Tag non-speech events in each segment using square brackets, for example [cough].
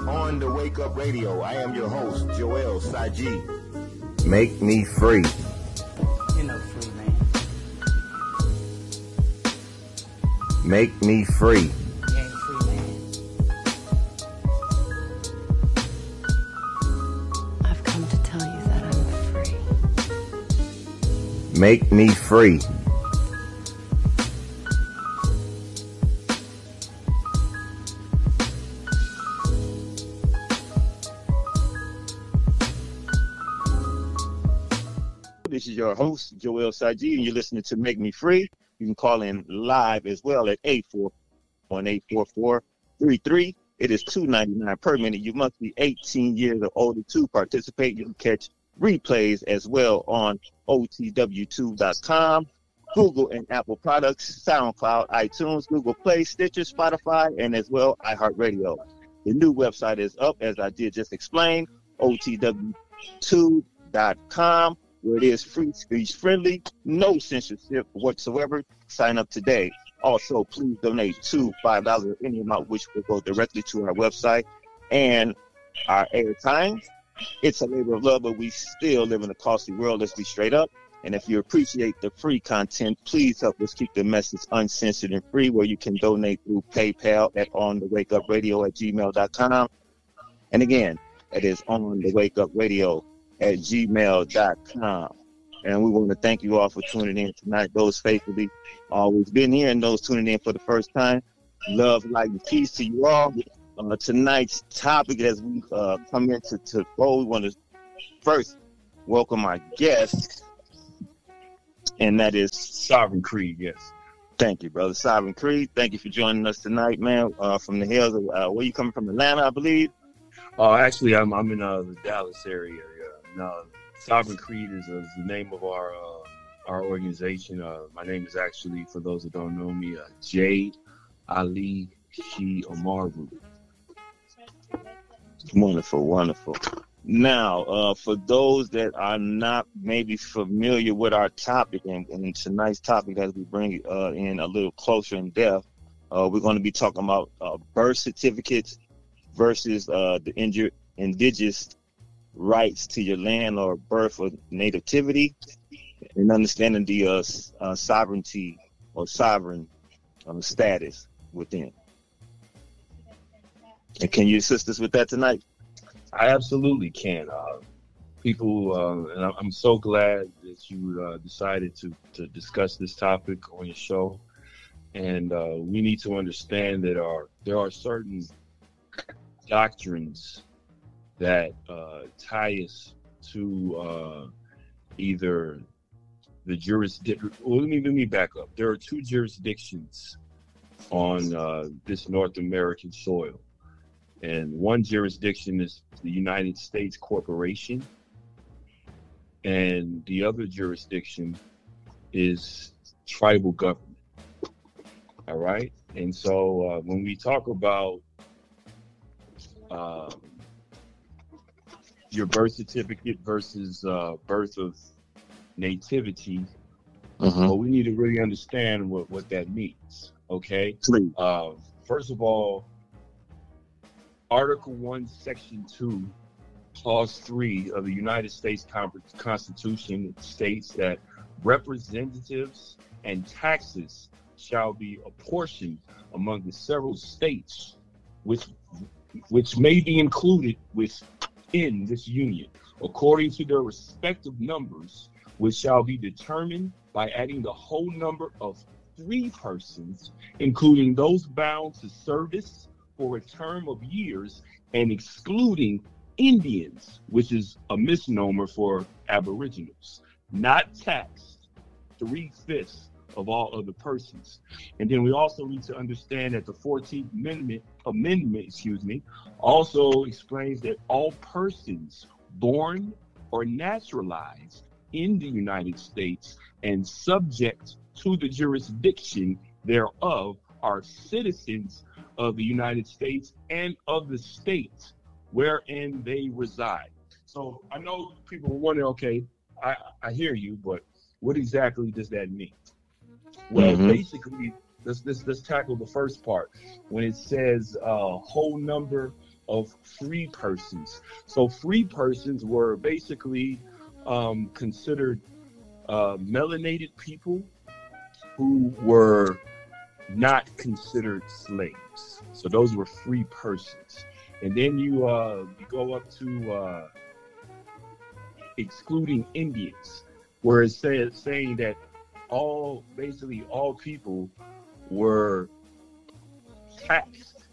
On the Wake Up Radio, I am your host, Joel Saji. Make me free. You know, free man. Make me free. You ain't free man. I've come to tell you that I'm free. Make me free. Your host, Joel Saji, and you're listening to Make Me Free. You can call in live as well at 841-844-33. It is $2.99 per minute. You must be 18 years or older to participate. You can catch replays as well on otw2.com, Google and Apple products, SoundCloud, iTunes, Google Play, Stitcher, Spotify, and as well iHeartRadio. The new website is up, as I did just explain, otw2.com, where it is free speech friendly, no censorship whatsoever. Sign up today. Also, please donate to five dollars any amount, which will go directly to our website and our airtime. It's a labor of love, but we still live in a costly world. Let's be straight up. And if you appreciate the free content, please help us keep the message uncensored and free, where you can donate through PayPal at on the wake up radio at gmail.com. And again, it is on the wake up radio at gmail.com. And we want to thank you all for tuning in tonight. Those faithfully always been here and those tuning in for the first time. Love, light, and peace to you all. Uh, tonight's topic, as we uh, come into to go, we want to first welcome our guest, and that is Sovereign Creed, yes. Thank you, brother Sovereign Creed. Thank you for joining us tonight, man. Uh, from the hills, of, uh, where you coming from? Atlanta, I believe. Uh, actually, I'm I'm in uh, the Dallas area. No, Sovereign Creed is, uh, is the name of our uh, our organization. Uh, my name is actually, for those that don't know me, uh, Jade Ali Shi Omaru. Wonderful, wonderful. Now, uh, for those that are not maybe familiar with our topic and, and tonight's topic, as we bring uh, in a little closer in depth, uh, we're going to be talking about uh, birth certificates versus uh, the injured indigenous rights to your land or birth or nativity, and understanding the uh, uh, sovereignty or sovereign um, status within. And can you assist us with that tonight? I absolutely can. Uh, people, uh, and I'm- so glad that you uh, decided to, to discuss this topic on your show. And uh, we need to understand that our, there are certain doctrines that uh, tie us to uh, either the jurisdiction. Let me let me back up. There are two jurisdictions on uh, this North American soil, and one jurisdiction is the United States Corporation, and the other jurisdiction is tribal government. All right, and so uh, when we talk about um, your birth certificate versus uh, birth of nativity, well, we need to really understand what, what that means. Okay. Please. Uh, first of all, Article 1, Section 2, Clause 3 of the United States Constitution states that representatives and taxes shall be apportioned among the several states which which may be included within this union according to their respective numbers which shall be determined by adding the whole number of three persons including those bound to service for a term of years and excluding Indians, which is a misnomer for Aboriginals, not taxed. Three fifths of all other persons. And then we also need to understand that the 14th Amendment, amendment, excuse me, also explains that all persons born or naturalized in the United States and subject to the jurisdiction thereof are citizens of the United States and of the state wherein they reside. So I know people wonder, okay, I, I hear you, but what exactly does that mean? Well, Mhm. basically, let's, let's let's tackle the first part when it says uh, whole number of free persons. So free persons were basically um, considered uh, melanated people who were not considered slaves. So those were free persons. And then you uh, you go up to uh, excluding Indians, where it says saying that all basically all people were taxed,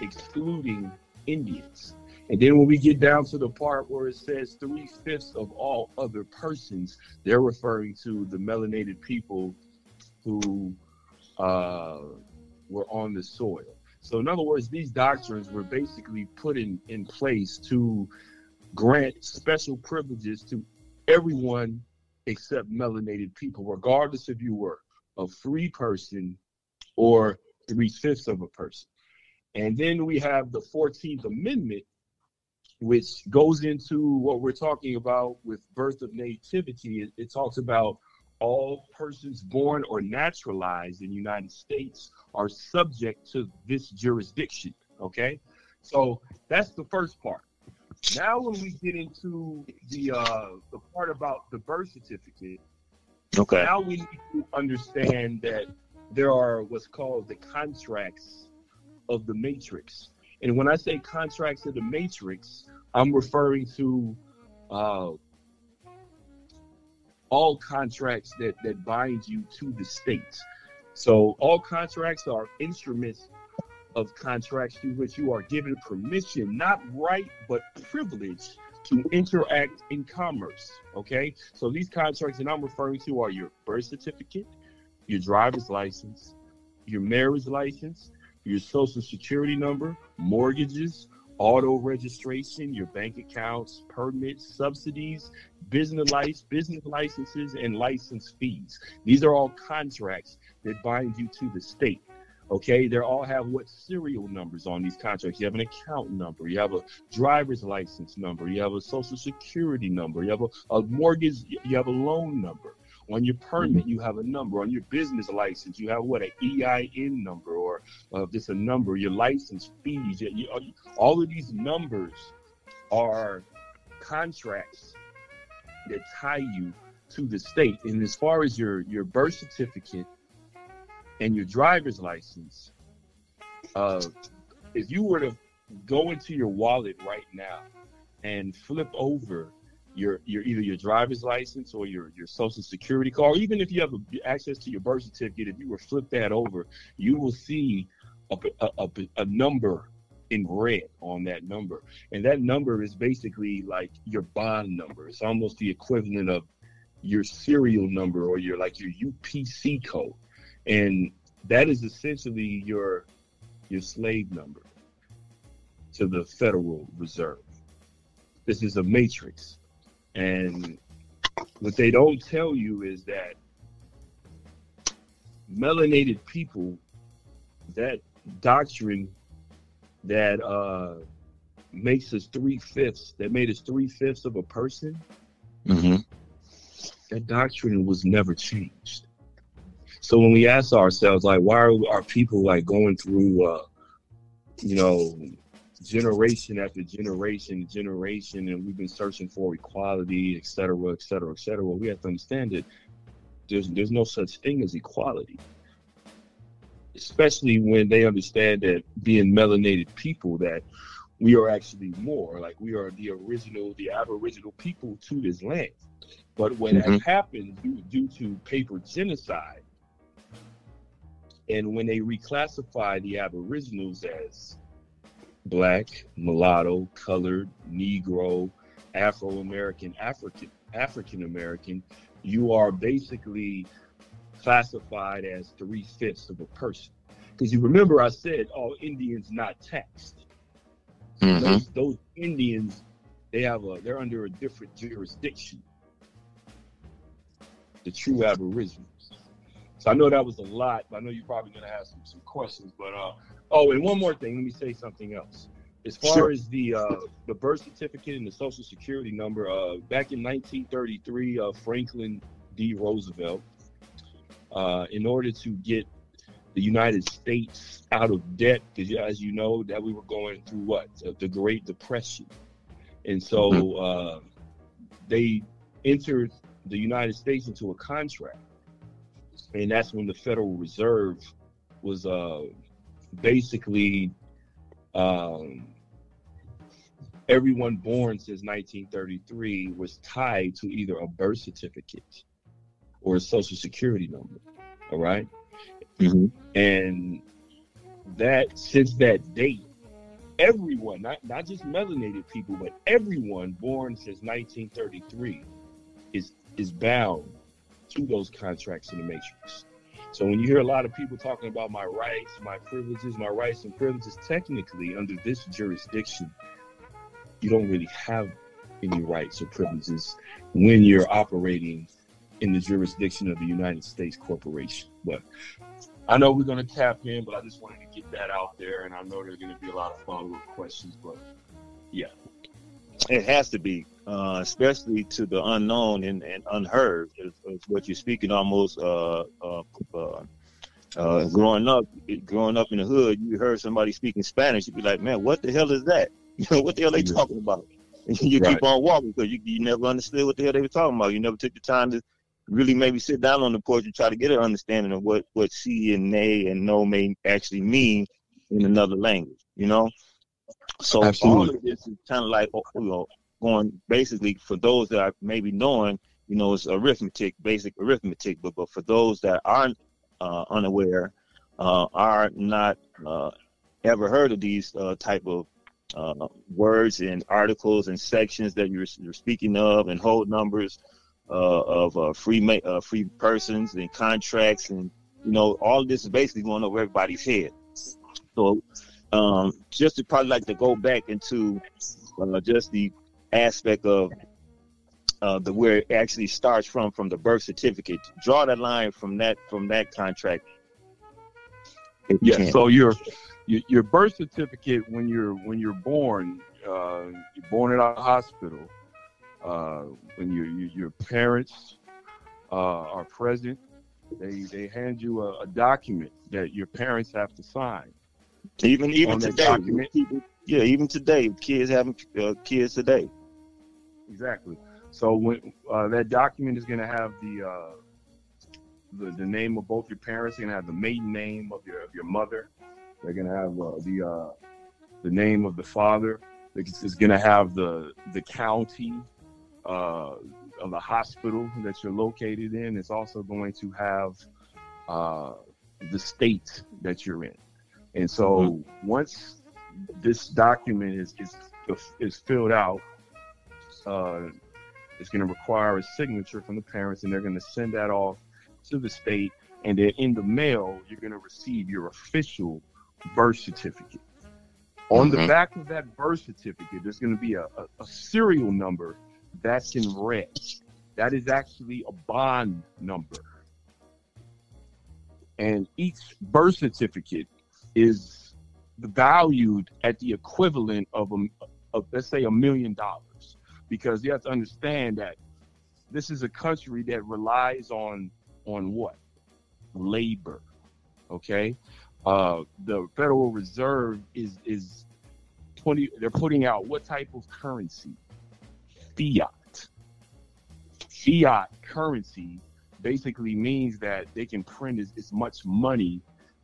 excluding Indians. And then when we get down to the part where it says three fifths of all other persons, they're referring to the melanated people who uh, were on the soil. So, in other words, these doctrines were basically put in, in place to grant special privileges to everyone except melanated people, regardless if you were a free person or three fifths of a person. And then we have the 14th Amendment, which goes into what we're talking about with birth of nativity. It, it talks about all persons born or naturalized in the United States are subject to this jurisdiction. Okay, so that's the first part. Now, when we get into the uh, the part about the birth certificate, Okay. now we need to understand that there are what's called the contracts of the matrix. And when I say contracts of the matrix, I'm referring to uh, all contracts that, that bind you to the state. So all contracts are instruments of contracts through which you are given permission, not right, but privilege to interact in commerce. Okay. So these contracts that I'm referring to are your birth certificate, your driver's license, your marriage license, your social security number, mortgages, auto registration, your bank accounts, permits, subsidies, business license, business licenses, and license fees. These are all contracts that bind you to the state. Okay, they all have what serial numbers on these contracts. You have an account number, you have a driver's license number, you have a social security number, you have a, a mortgage, you have a loan number. On your permit, you have a number. On your business license, you have what an EIN number or uh, just a number. Your license fees, you, you- all of these numbers are contracts that tie you to the state. And as far as your your birth certificate and your driver's license, uh, if you were to go into your wallet right now and flip over your your either your driver's license or your your social security card, even if you have a, access to your birth certificate, if you were to flip that over, you will see a, a, a, a number in red on that number, and that number is basically like your bond number. It's almost the equivalent of your serial number or your like your UPC code, and that is essentially your your slave number to the Federal Reserve. This is a matrix. And what they don't tell you is that melanated people, that doctrine that uh, makes us three fifths, that made us three fifths of a person, Mm-hmm. that doctrine was never changed. So when we ask ourselves, like, why are our people like going through, uh, you know, generation after generation, generation, and we've been searching for equality, et cetera, et cetera, et cetera. Well, we have to understand that there's there's no such thing as equality, especially when they understand that being melanated people that we are actually more like we are the original, the aboriginal people to this land. But what has Mhm. happened due, due to paper genocide, and when they reclassify the aboriginals as black, mulatto, colored, Negro, Afro American, African, African American, you are basically classified as three fifths of a person. Because you remember I said all Indians not taxed. Mm-hmm. Those, those Indians, they have a they're under a different jurisdiction. The true Aboriginals. So I know that was a lot, but I know you're probably gonna have some, some questions. But uh oh, and one more thing, let me say something else. As far Sure. as the uh, the birth certificate and the social security number, uh, back in 1933, uh, Franklin D. Roosevelt, uh, in order to get the United States out of debt because, as you know, that we were going through what the Great Depression, and so Mhm. uh, they entered the United States into a contract, and that's when the Federal Reserve was uh, basically um, everyone born since 1933 was tied to either a birth certificate or a social security number. All right. Mhm. And that since that date, everyone, not, not just melanated people, but everyone born since 1933 is is bound to those contracts in the matrix. So when you hear a lot of people talking about my rights, my privileges, my rights and privileges, technically under this jurisdiction, you don't really have any rights or privileges when you're operating in the jurisdiction of the United States corporation. But I know we're going to tap in, but I just wanted to get that out there, and I know there's going to be a lot of follow-up questions. But yeah, It has to be, uh, especially to the unknown and, and unheard. Is, is what you're speaking almost. Uh, uh, uh, uh, growing up, growing up in the hood, you heard somebody speaking Spanish, you'd be like, "Man, what the hell is that? You [laughs] know, what the hell are they talking about?" And [laughs] you Right. keep on walking because you, you never understood what the hell they were talking about. You never took the time to really maybe sit down on the porch and try to get an understanding of what what see and nay and no may actually mean in another language. You know. So all of this is kind of like oh, you know going basically for those that are maybe knowing, you know, it's arithmetic, basic arithmetic. But but for those that aren't uh, unaware, uh, are not uh, ever heard of these uh, type of uh, words and articles and sections that you're, you're speaking of, and whole numbers uh, of uh, free ma- uh, free persons and contracts, and you know, all of this is basically going over everybody's head. So, um, just to probably like to go back into uh, just the aspect of uh, the where it actually starts from from the birth certificate. Draw that line from that from that contract. yeah. can. So your your your birth certificate when you're when you're born, uh, you're born at a hospital. Uh, when your your, your parents uh, are present, they they hand you a, a document that your parents have to sign. Even even today, people, yeah, even today, kids having uh, kids today. Exactly. So when uh, that document is going to have the, uh, the the name of both your parents, going to have the maiden name of your of your mother. They're going to have uh, the uh, the name of the father. It's, it's going to have the the county uh, of the hospital that you're located in. It's also going to have uh, the state that you're in. And so once this document is is is filled out, uh, it's going to require a signature from the parents, and they're going to send that off to the state. And then in the mail, you're going to receive your official birth certificate. On the Mhm. back of that birth certificate, there's going to be a, a, a serial number that's in red. That is actually a bond number. And each birth certificate is valued at the equivalent of, a, of let's say, a million dollars. Because you have to understand that this is a country that relies on on what? Labor. Okay? Uh, the Federal Reserve is is 20 they're putting out what type of currency? Fiat. Fiat currency basically means that they can print as, as much money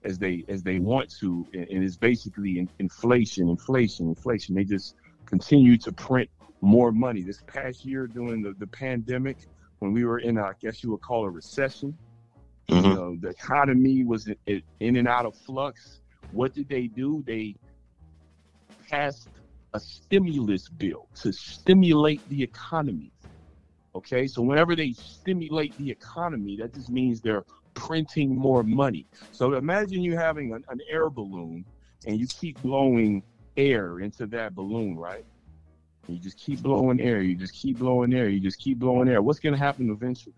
as they as they want to and, and it's basically in, inflation inflation inflation. They just continue to print more money. This past year during the, the pandemic when we were in a, i guess you would call a recession you Mhm. know, the economy was in, in and out of flux. What did they do? They passed a stimulus bill to stimulate the economy. Okay, so whenever they stimulate the economy, that just means they're printing more money. So imagine you having an, an air balloon and you keep blowing air into that balloon, right? You just keep blowing air, you just keep blowing air, you just keep blowing air. What's going to happen eventually?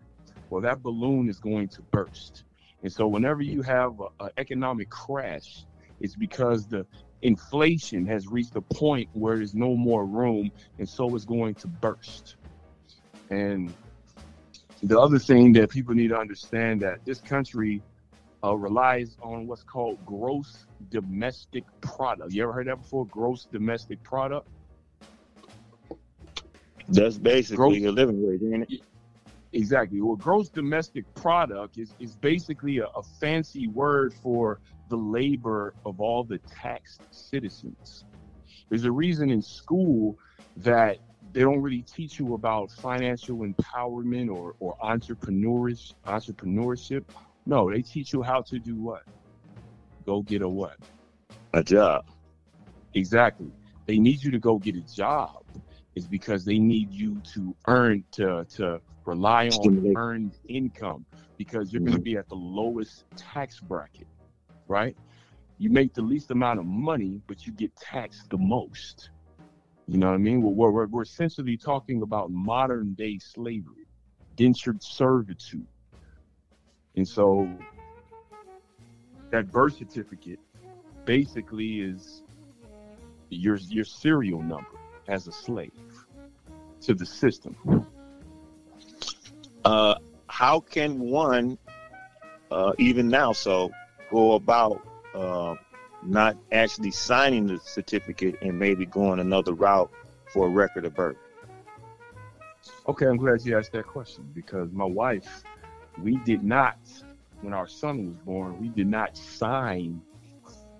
Well, that balloon is going to burst. And so whenever you have an economic crash, it's because the inflation has reached a point where there's no more room, and so it's going to burst. And the other thing that people need to understand that this country uh, relies on what's called gross domestic product. You ever heard that before? Gross domestic product. That's basically Gross- your living wage, ain't it? Exactly. Well, gross domestic product is, is basically a, a fancy word for the labor of all the taxed citizens. There's a reason in school that they don't really teach you about financial empowerment or, or entrepreneurs, entrepreneurship. No, they teach you how to do what? Go get a what? A job. Exactly. They need you to go get a job. Is because they need you to earn to to rely on earned income because you're going to mm-hmm. be at the lowest tax bracket, right? You make the least amount of money, but you get taxed the most. You know what I mean? We're, we're, we're essentially talking about modern day slavery, indentured servitude. And so that birth certificate basically is your your serial number as a slave to the system. Uh, how can one, uh, even now, so go about uh, not actually signing the certificate and maybe going another route for a record of birth? Okay, I'm glad you asked that question because my wife, we did not, when our son was born, we did not sign.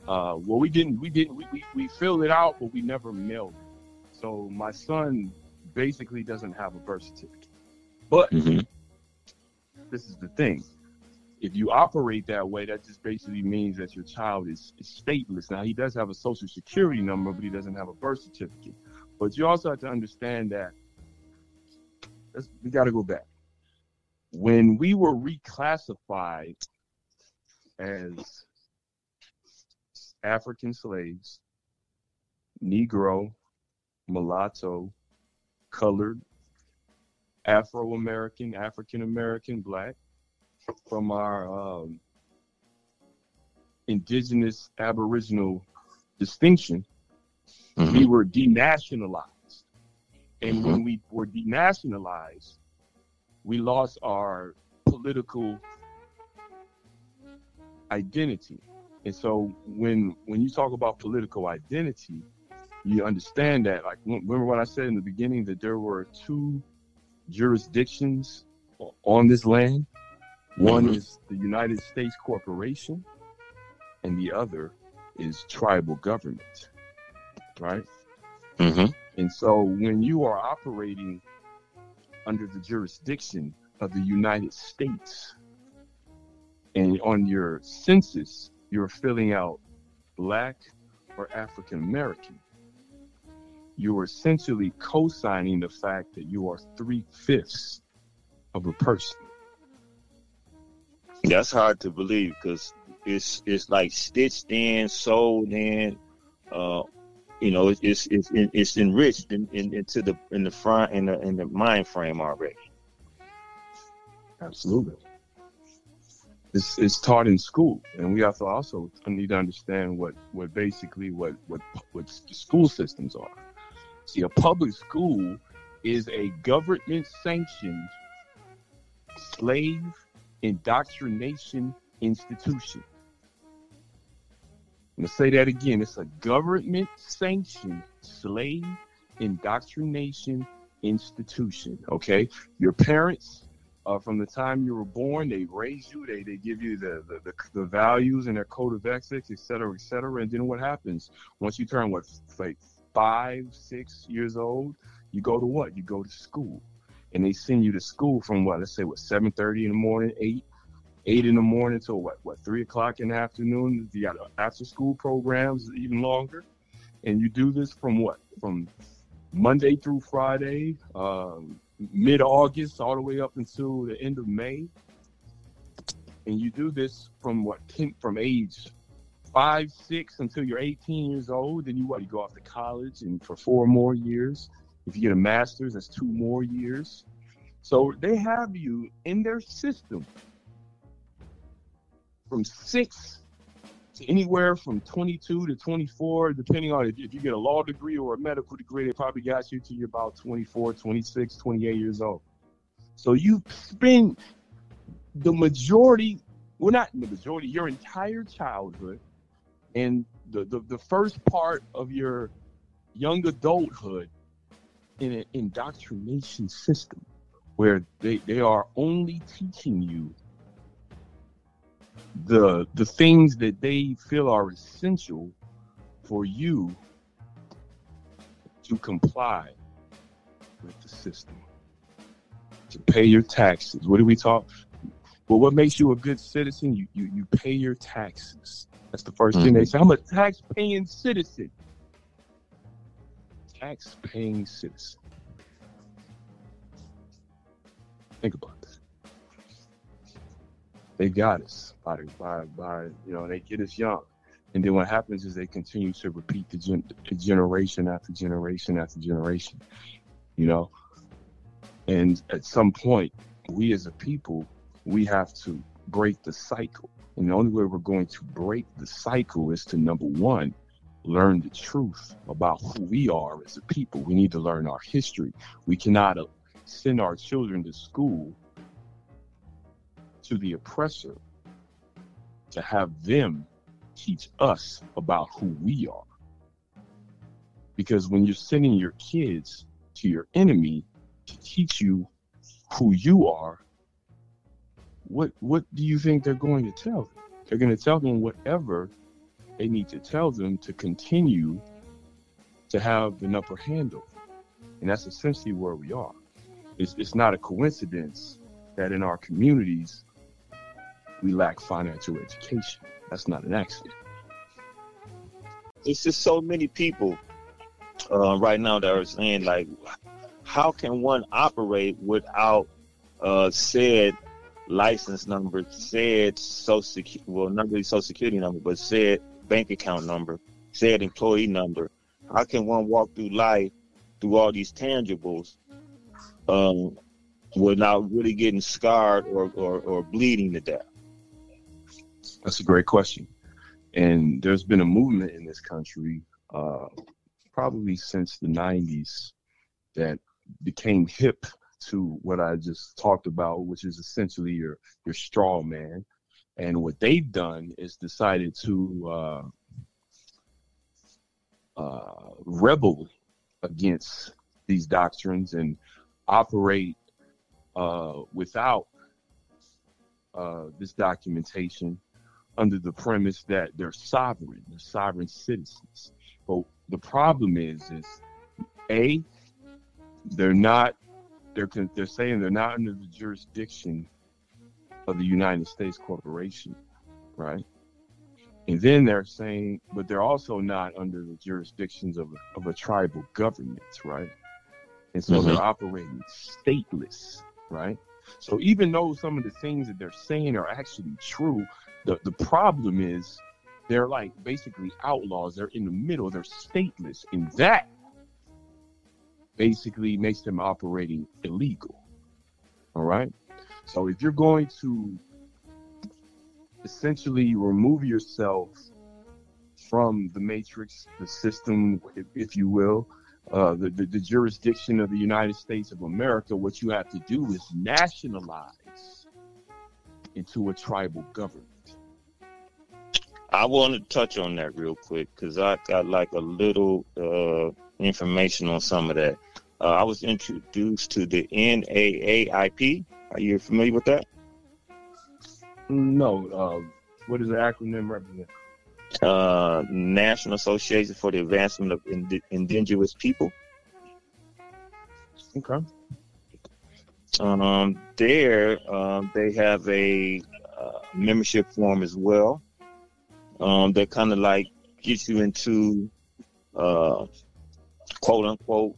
Uh, well, we didn't. We didn't. We, we, we filled it out, but we never mailed it. So my son basically doesn't have a birth certificate. But Mm-hmm. this is the thing. If you operate that way, that just basically means that your child is, is stateless. Now, he does have a social security number, but he doesn't have a birth certificate. But you also have to understand that we got to go back. When we were reclassified as African slaves, Negro, mulatto, colored, Afro American, African American, black, from our um, indigenous aboriginal distinction, we were denationalized. And when we were denationalized, we lost our political identity. And so when when you talk about political identity, you understand that like remember what I said in the beginning that there were two jurisdictions on this land. One Mhm. is the United States Corporation, and the other is tribal government. Right? Mm-hmm. And so when you are operating under the jurisdiction of the United States and on your census, you're filling out black or African American, you are essentially co signing the fact that you are three fifths of a person. That's hard to believe because it's it's like stitched in, sold in. Uh, you know, it's it's it's, it's enriched in, in, into the in the front in the in the mind frame already. Absolutely. It's, it's taught in school, and we to also need to understand what, what basically what, what what school systems are. See, a public school is a government sanctioned slave indoctrination institution. I'm gonna say that again. It's a government sanctioned slave indoctrination institution. Okay, your parents uh, from the time you were born, they raise you, they, they give you the, the, the, the values and their code of ethics, et cetera, et cetera. And then what happens? Once you turn, what, like five, six years old, you go to what? You go to school. And they send you to school from what, let's say, what, 7.30 in the morning, 8, 8 in the morning till what, what, 3 o'clock in the afternoon? You got after school programs even longer. And you do this from what? From Monday through Friday, um, mid August all the way up until the end of May. And you do this from what 10, from age five, six until you're 18 years old. Then you what? You go off to college and for four more years. If you get a master's, that's two more years. So they have you in their system from six to anywhere from 22 to 24, depending on if, you get a law degree or a medical degree, they probably got you to you're about 24, 26, 28 years old. So you spend the majority well, not the majority, your entire childhood and the, the, the first part of your young adulthood in an indoctrination system where they, they are only teaching you the the things that they feel are essential for you to comply with the system to pay your taxes. What do we talk well what makes you a good citizen? You you, you pay your taxes. That's the 1st thing they mm-hmm. say. I'm a tax paying citizen tax paying citizen think about that they got us by, by, by you know, they get us young. And then what happens is they continue to repeat the, gen- the generation after generation after generation, you know. And at some point, we as a people, we have to break the cycle. And the only way we're going to break the cycle is to number one, learn the truth about who we are as a people. We need to learn our history. We cannot uh, send our children to school to the oppressor to have them teach us about who we are. Because when you're sending your kids to your enemy to teach you who you are, what what do you think they're going to tell them? They're going to tell them whatever they need to tell them to continue to have an upper hand over. And that's essentially where we are. It's, it's not a coincidence that in our communities we lack financial education. That's not an accident. It's just so many people uh, right now that are saying like, how can one operate without uh, said license number, said social well, not really social security number, but said bank account number, said employee number. How can one walk through life through all these tangibles um, without really getting scarred or, or, or bleeding to death? That's a great question. And there's been a movement in this country, uh, probably since the 90s, that became hip to what I just talked about, which is essentially your your straw man. And what they've done is decided to uh, uh, rebel against these doctrines and operate uh, without uh, this documentation under the premise that they're sovereign, they're sovereign citizens. But the problem is, is a they're not they're they're saying they're not under the jurisdiction of the United States corporation, right? And then they're saying, but they're also not under the jurisdictions of a, of a tribal government, right? And so mm-hmm. they're operating stateless, right? So even though some of the things that they're saying are actually true, the the problem is they're like basically outlaws. They're in the middle. They're stateless, and that basically makes them operating illegal. All right. So if you're going to essentially remove yourself from the matrix, the system, if, if you will, uh, the, the, the jurisdiction of the United States of America, what you have to do is nationalize into a tribal government. I want to touch on that real quick because I got like a little uh, information on some of that. Uh, I was introduced to the NAAIP. Are you familiar with that? No. Uh, what does the acronym represent? Uh, National Association for the Advancement of Ind- Indigenous People. Okay. Um, there, um, they have a uh, membership form as well um, that kind of like gets you into uh, quote unquote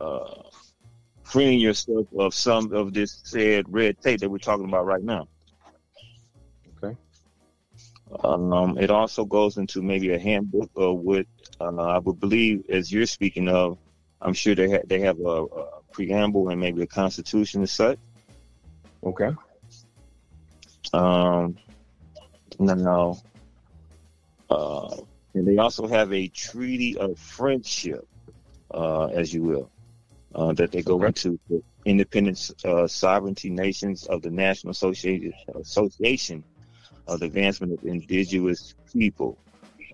uh, freeing yourself of some of this said red tape that we're talking about right now. Okay. Um, it also goes into maybe a handbook of what uh, I would believe, as you're speaking of. I'm sure they ha- they have a, a preamble and maybe a constitution and such. Okay. Um, now, uh, and they also have a treaty of friendship, uh, as you will, uh, that they go into the independent uh, sovereignty nations of the National Association, Association of the advancement of indigenous people.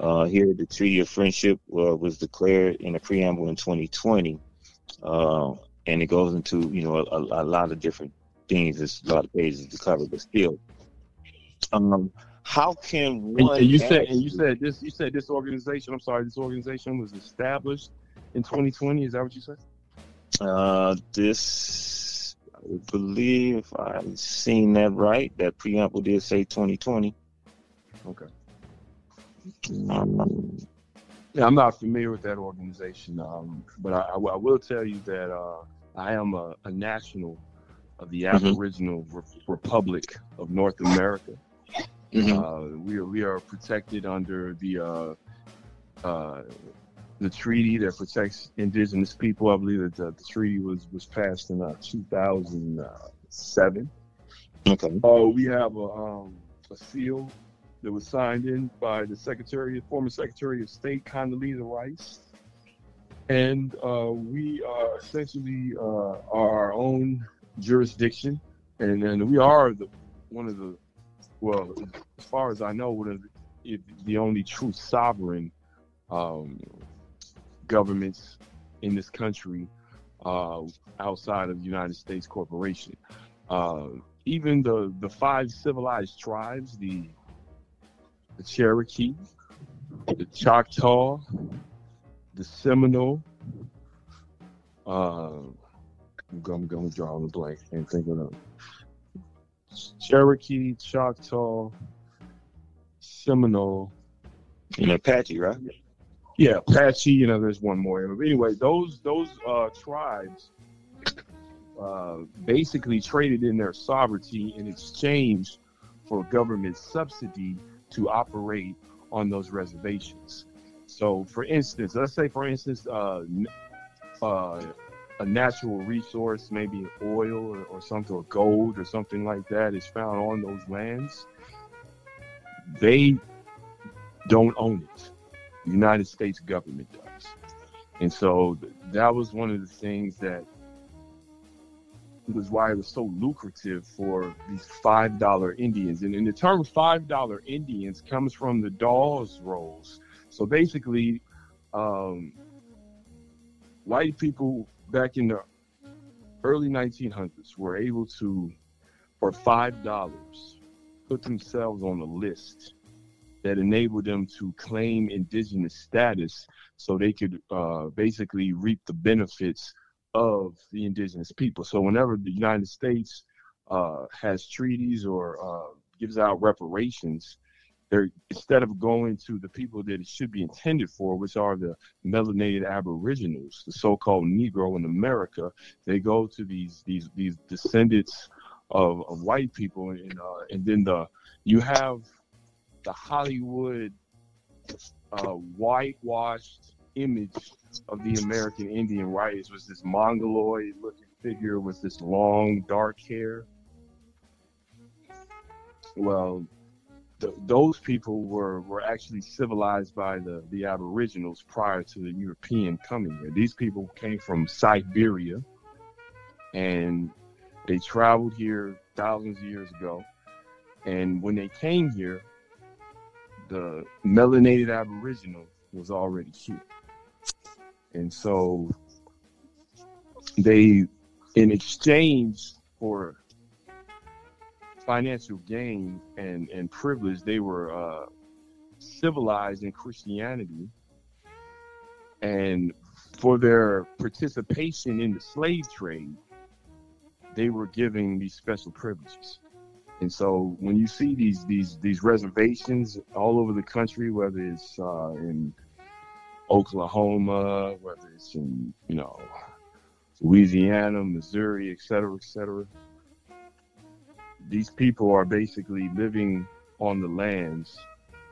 Uh, here, the Treaty of Friendship uh, was declared in a preamble in 2020, uh, and it goes into you know a, a, lot of different things. There's a lot of pages to cover, but still, um, how can one? and you said and you said this you said this organization i'm sorry this organization was established in 2020 is that what you said Uh, this, I believe, if I've seen that right, that preamble did say 2020. okay Um, yeah i'm not familiar with that organization um, but I, I will- I will tell you that uh, i am a, a national of the Mhm. aboriginal Re- republic of north america mhm. Uh, we are we are protected under the uh, uh, the treaty that protects indigenous people. I believe that the, the treaty was was passed in uh, 2007. Okay. Uh, we have a, um, a seal that was signed in by the Secretary, former Secretary of State Condoleezza Rice, and uh, we are essentially uh, are our own jurisdiction, and and we are the one of the well, as far as I know, one of the, the only true sovereign um, governments in this country uh, outside of United States corporation. Uh, even the the five civilized tribes, the the Cherokee, the Choctaw, the Seminole. Uh, I'm going to draw the blank. Can't think of them. Cherokee, Choctaw, Seminole. In Apache, right? Yeah, Apache. You know, there's one more. But anyway, those those uh, tribes uh, basically traded in their sovereignty in exchange for government subsidy to operate on those reservations. So, for instance, let's say, for instance, uh, uh, a natural resource, maybe oil or, or something, or gold or something like that, is found on those lands. They don't own it. The United States government does. And so that was one of the things that was why it was so lucrative for these five dollar Indians. And, and the term five dollar Indians comes from the Dawes rolls. So basically, um, white people back in the early 1900s were able to, for five dollars, put themselves on a list that enabled them to claim indigenous status so they could uh, basically reap the benefits of the indigenous people. So whenever the United States uh, has treaties or uh, gives out reparations, they're instead of going to the people that it should be intended for, which are the melanated aboriginals, the so-called Negro in America, they go to these these these descendants of, of white people, and uh, and then the you have the Hollywood uh, whitewashed image of the American Indian writers was this mongoloid looking figure with this long dark hair. Well, th- those people were, were actually civilized by the, the Aboriginals prior to the European coming here. These people came from Siberia and they traveled here thousands of years ago. And when they came here, the melanated Aboriginal was already here. And so they, in exchange for financial gain and, and privilege, they were uh, civilized in Christianity. And for their participation in the slave trade, they were giving these special privileges. And so when you see these these these reservations all over the country, whether it's uh, in Oklahoma, whether it's in you know Louisiana, Missouri, et cetera, et cetera, these people are basically living on the lands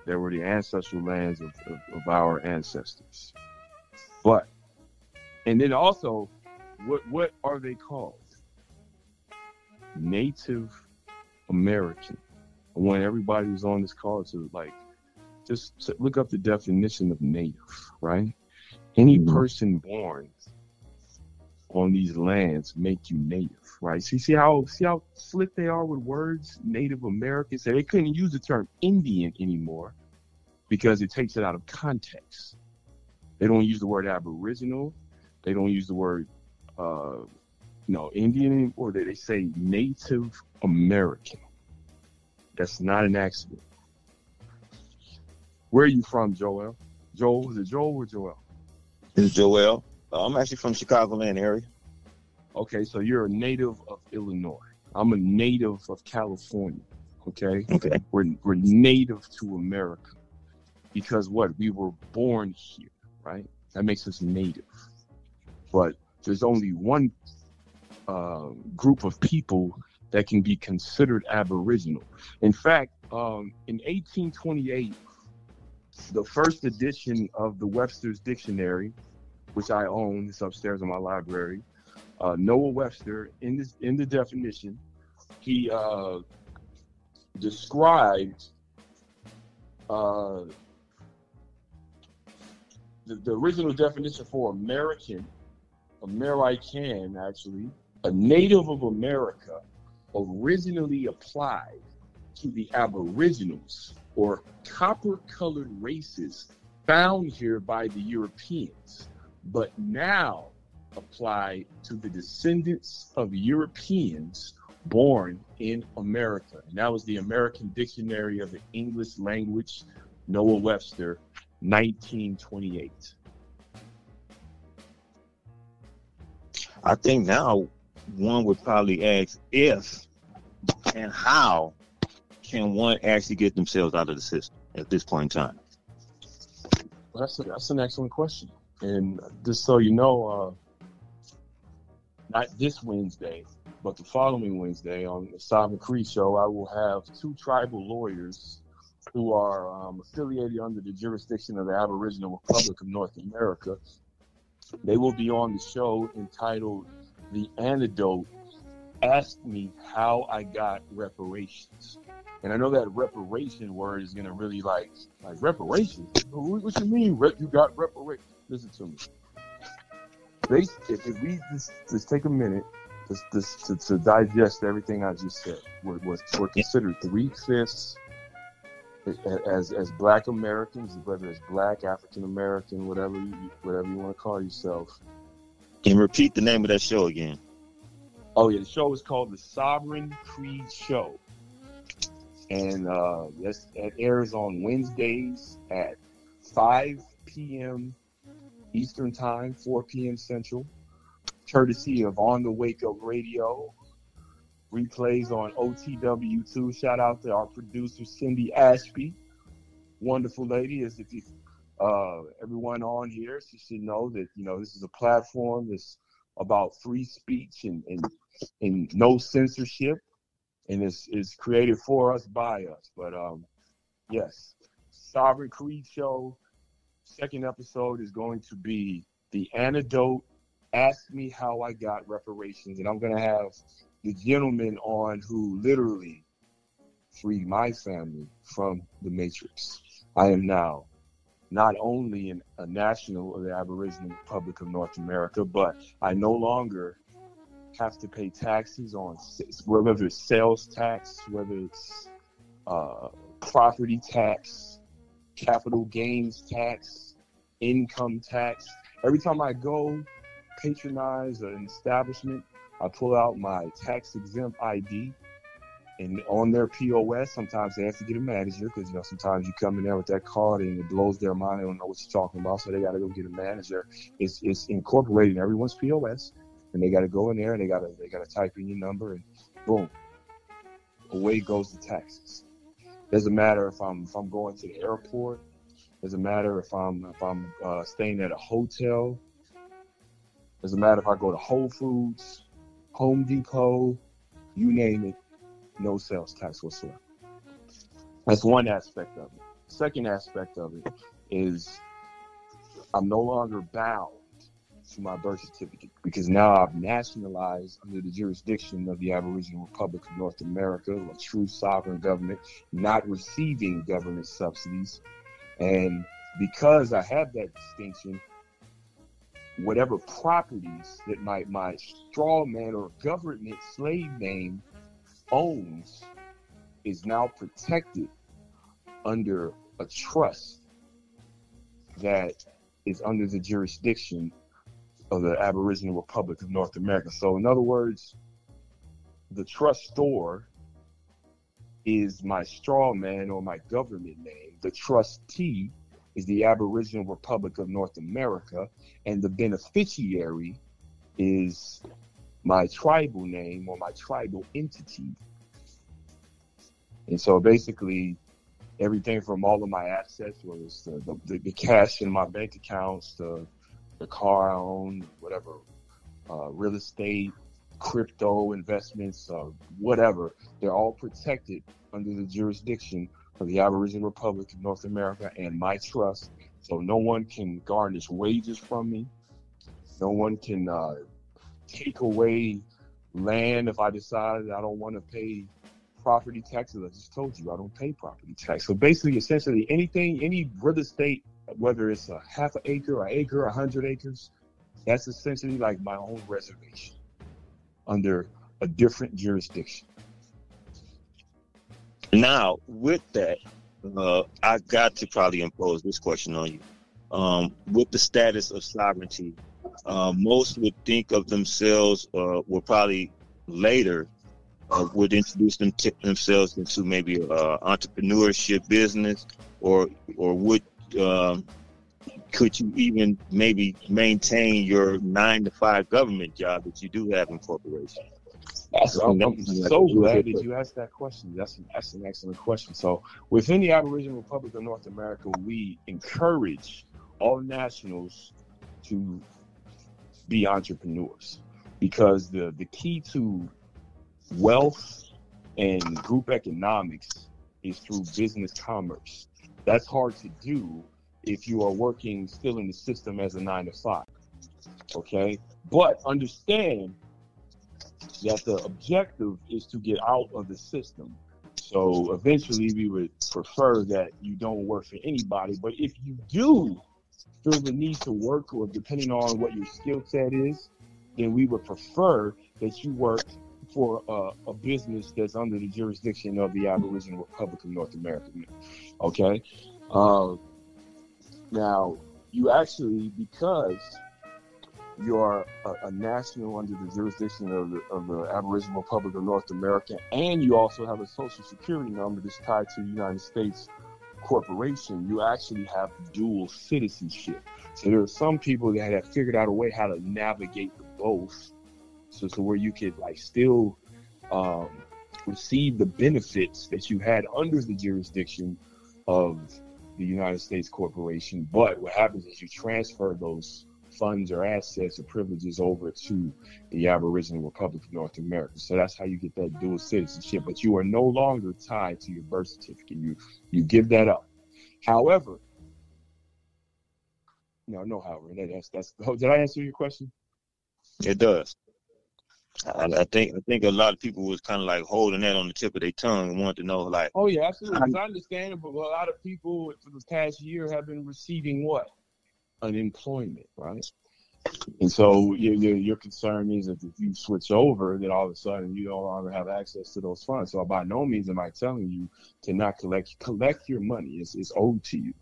that were the ancestral lands of, of, of our ancestors. But and then also, what what are they called? Native American. I want everybody who's on this call to like just look up the definition of native, right? Any Mhm. person born on these lands make you native, right? See, see how see how slick they are with words. Native Americans. So they couldn't use the term Indian anymore because it takes it out of context. They don't use the word Aboriginal. They don't use the word, uh, know, Indian anymore. They, they say Native American. That's not an accident. Where are you from, Joel? Joel, is it Joel or Joel? Is Joel. Uh, I'm actually from Chicagoland area. Okay, so you're a native of Illinois. I'm a native of California. Okay, Okay. we're we're native to America because what we were born here, right? That makes us native. But there's only one uh, group of people that can be considered Aboriginal. In fact, um, in 1828, the first edition of the Webster's Dictionary, which I own, is upstairs in my library. Uh, Noah Webster, in this in the definition, he uh, described uh, the, the original definition for American, American actually, a native of America, originally applied to the Aboriginals or copper-colored races found here by the Europeans, but now apply to the descendants of Europeans born in America. And that was the American Dictionary of the English Language, Noah Webster, 1928. I think now one would probably ask if and how can one actually get themselves out of the system at this point in time. Well, that's, a, that's an excellent question. And just so you know, uh, not this Wednesday, but the following Wednesday on the Sovereign Creed Show, I will have two tribal lawyers who are um, affiliated under the jurisdiction of the Aboriginal Republic of North America. They will be on the show entitled The Antidote asked Me How I Got Reparations. And I know that reparation word is gonna really like like reparations. What, you mean? You got reparations? Listen to me. They, if, if we just, just take a minute just, just to, to digest everything I just said, we're, we're, we're considered three fifths as as Black Americans, whether it's Black African American, whatever you whatever you want to call yourself. And repeat the name of that show again. Oh yeah, the show is called the Sovereign Creed Show, and uh, that's, it airs on Wednesdays at 5 p.m. Eastern Time, 4 p.m. Central, courtesy of On the Wake Up Radio. Replays on OTW2. Shout out to our producer Cindy Ashby, wonderful lady. As if you, uh, everyone on here, she should know that you know this is a platform that's about free speech and and, and no censorship and it's, it's created for us by us. But um, yes, Sovereign Creed Show, second episode is going to be the antidote. Ask me how I got reparations, and I'm going to have the gentleman on who literally freed my family from the Matrix. I am now not only an, a national of the Aboriginal Republic of North America, but I no longer have to pay taxes on whether it's sales tax, whether it's uh, property tax, capital gains tax, income tax. Every time I go patronize an establishment, I pull out my tax exempt ID. And on their POS, sometimes they have to get a manager because you know sometimes you come in there with that card and it blows their mind. They don't know what you're talking about, so they got to go get a manager. It's it's incorporated in everyone's POS and they got to go in there and they got to they got to type in your number and boom, away goes the taxes. Doesn't matter if I'm if I'm going to the airport. Doesn't matter if I'm if I'm uh, staying at a hotel. Doesn't matter if I go to Whole Foods, Home Depot, you name it, no sales tax whatsoever. That's one aspect of it. Second aspect of it is I'm no longer bound to my birth certificate because now I've nationalized under the jurisdiction of the Aboriginal Republic of North America, a true sovereign government, not receiving government subsidies. And because I have that distinction, whatever properties that my, my straw man or government slave name owns is now protected under a trust that is under the jurisdiction of the Aboriginal Republic of North America. So, in other words, the trustor is my straw man or my government name. The trustee is the Aboriginal Republic of North America, and the beneficiary is my tribal name or my tribal entity. And so basically, everything from all of my assets, whether it's the, the, the cash in my bank accounts, the, the car I own, whatever, uh, real estate, crypto investments, uh, whatever, they're all protected under the jurisdiction of the Aboriginal Republic of North America and my trust. So no one can garnish wages from me. No one can uh, take away land if I decide I don't want to pay property taxes. I just told you I don't pay property tax. So basically, essentially, anything, any real estate, whether it's a half an acre, an acre, a hundred acres, that's essentially like my own reservation under a different jurisdiction. Now, with that, uh, I got to probably impose this question on you. Um, with the status of sovereignty, uh, most would think of themselves, uh, will probably later uh, would introduce them t- themselves into maybe uh, entrepreneurship business, or or would um, could you even maybe maintain your nine to five government job that you do have in corporation? That's, I'm, I'm so glad that you asked that question. That's an, that's an excellent question. So, within the Aboriginal Republic of North America, we encourage all nationals to be entrepreneurs because the, the key to wealth and group economics is through business commerce. That's hard to do if you are working still in the system as a nine to five. Okay? But understand that the objective is to get out of the system. So eventually we would prefer that you don't work for anybody. But if you do feel the need to work or depending on what your skill set is, then we would prefer that you work for a, a, business that's under the jurisdiction of the Aboriginal Republic of North America. Okay. Uh, now, you actually, because you're a, a, national under the jurisdiction of the, of the Aboriginal Republic of North America, and you also have a social security number that's tied to the United States corporation, you actually have dual citizenship. So there are some people that have figured out a way how to navigate the both so, so where you could like still um, receive the benefits that you had under the jurisdiction of the United States corporation. But what happens is you transfer those funds or assets or privileges over to the Aboriginal Republic of North America. So that's how you get that dual citizenship. But you are no longer tied to your birth certificate. You you give that up. However, no, no, however, that's that's. Oh, did I answer your question? It does. I, I, think I think a lot of people was kind of like holding that on the tip of their tongue and wanted to know like. Oh yeah, absolutely. It's understandable. A lot of people for the past year have been receiving what unemployment, right? And so your, your, your concern is that if you switch over, that all of a sudden you no longer have access to those funds. So by no means am I telling you to not collect collect your money. It's, it's owed to you,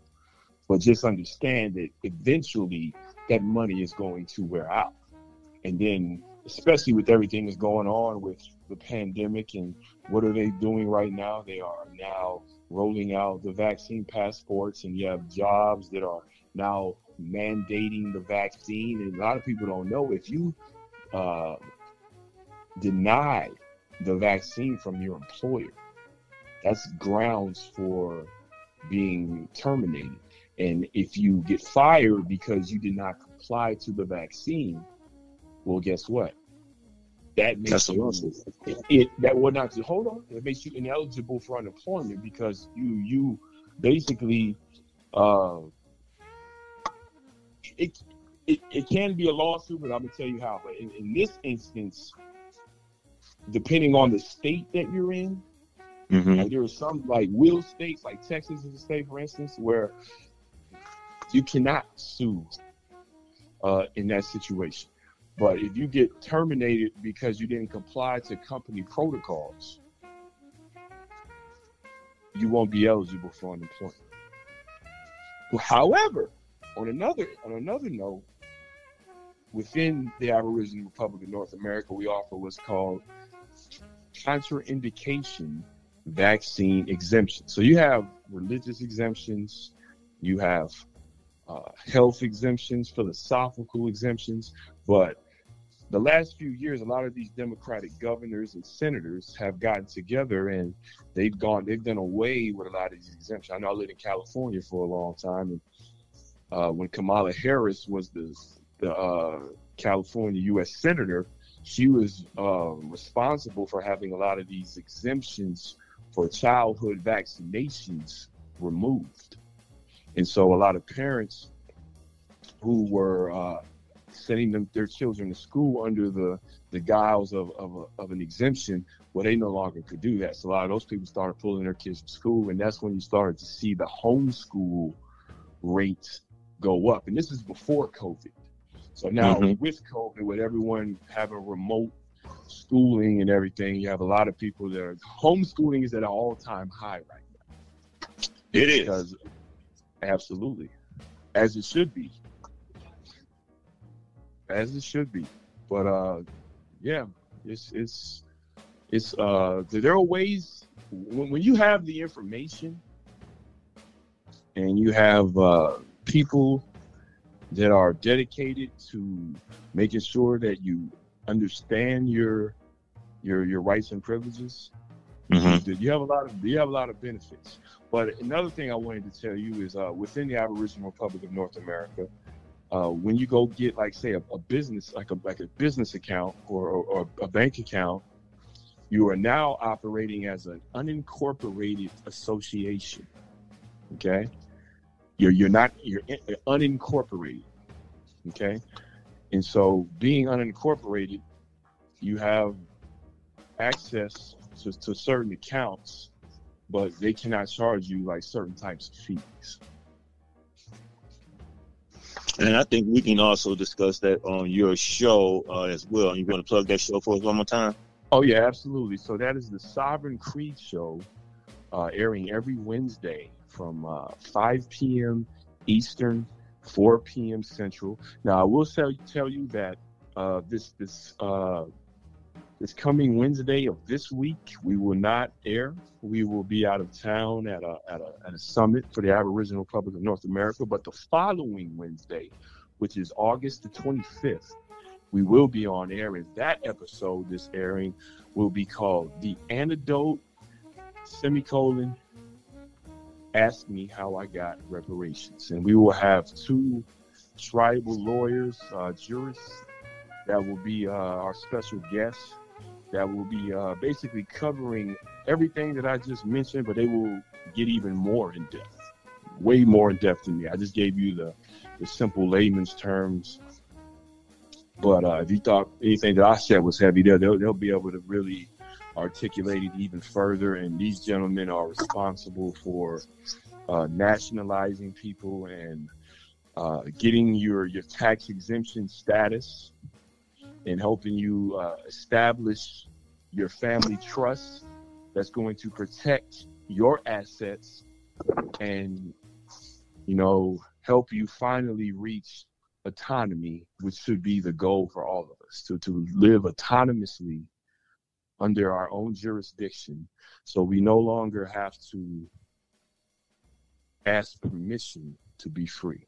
but just understand that eventually that money is going to wear out, and then especially with everything that's going on with the pandemic and what are they doing right now? They are now rolling out the vaccine passports, and you have jobs that are now mandating the vaccine. And a lot of people don't know if you uh, deny the vaccine from your employer, that's grounds for being terminated. And if you get fired because you did not comply to the vaccine, well, guess what? That makes you it, it, that would not hold on. It makes you ineligible for unemployment because you you basically uh, it, it it can be a lawsuit, but I'm gonna tell you how. But in, in this instance, depending on the state that you're in, mm-hmm. like there are some like will states, like Texas is a state, for instance, where you cannot sue uh, in that situation. But if you get terminated because you didn't comply to company protocols, you won't be eligible for unemployment. However, on another on another note, within the Aboriginal Republic of North America, we offer what's called contraindication vaccine exemption. So you have religious exemptions, you have uh, health exemptions, philosophical exemptions, but the last few years, a lot of these Democratic governors and senators have gotten together and they've gone, they've done away with a lot of these exemptions. I know I lived in California for a long time, and uh, when Kamala Harris was the the uh, California U.S. senator, she was uh, responsible for having a lot of these exemptions for childhood vaccinations removed. And so a lot of parents who were uh, sending them their children to school under the the guise of of, a, of, an exemption, well, they no longer could do that. So a lot of those people started pulling their kids from school, and that's when you started to see the homeschool rates go up. And this is before COVID. So now mm-hmm. with COVID, with everyone having remote schooling and everything, you have a lot of people that are homeschooling is at an all time high right now. It is. Because, absolutely. As it should be. As it should be. But uh yeah, it's it's it's uh there are ways when, when you have the information and you have uh people that are dedicated to making sure that you understand your your your rights and privileges. Mm-hmm. You have a lot of you have a lot of benefits. But another thing I wanted to tell you is uh, within the Aboriginal Republic of North America, uh, when you go get like say a, a, business like a like a business account or, or, or a bank account, you are now operating as an unincorporated association. Okay, you're you're not you're unincorporated. Okay, and so being unincorporated, you have access to, to certain accounts, but they cannot charge you like certain types of fees. And I think we can also discuss that on your show uh, as well. You want to plug that show for us one more time? Oh yeah, absolutely. So that is the Sovereign Creed show, uh, airing every Wednesday from uh, 5 p.m. Eastern, 4 p.m. Central. Now, I will tell, tell you that uh, this this uh, this coming Wednesday of this week, we will not air. We will be out of town at a, at a, at a summit for the Aboriginal Republic of North America. But the following Wednesday, which is August the 25th, we will be on air. And that episode, this airing, will be called The Antidote, semicolon, ask me how I got reparations. And we will have two tribal lawyers, uh, jurists, that will be uh, our special guests, that will be uh, basically covering everything that I just mentioned, but they will get even more in depth, way more in depth than me. I just gave you the, the simple layman's terms. But uh, if you thought anything that I said was heavy, they'll, they'll, they'll be able to really articulated even further. And these gentlemen are responsible for uh, nationalizing people and uh, getting your, your tax exemption status and helping you uh, establish your family trust that's going to protect your assets and, you know, help you finally reach autonomy, which should be the goal for all of us to, to live autonomously under our own jurisdiction. So we no longer have to ask permission to be free.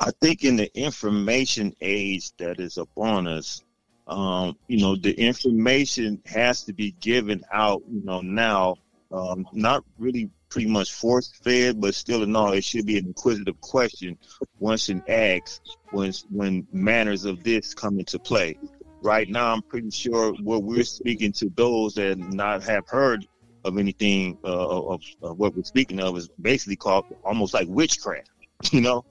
I think in the information age that is upon us, um, you know, the information has to be given out, you know, now, um, not really pretty much force fed, but still in all, it should be an inquisitive question once and asked when, when manners of this come into play right now, I'm pretty sure what we're speaking to those that not have heard of anything uh, of, of, what we're speaking of is basically called almost like witchcraft, [laughs] you know.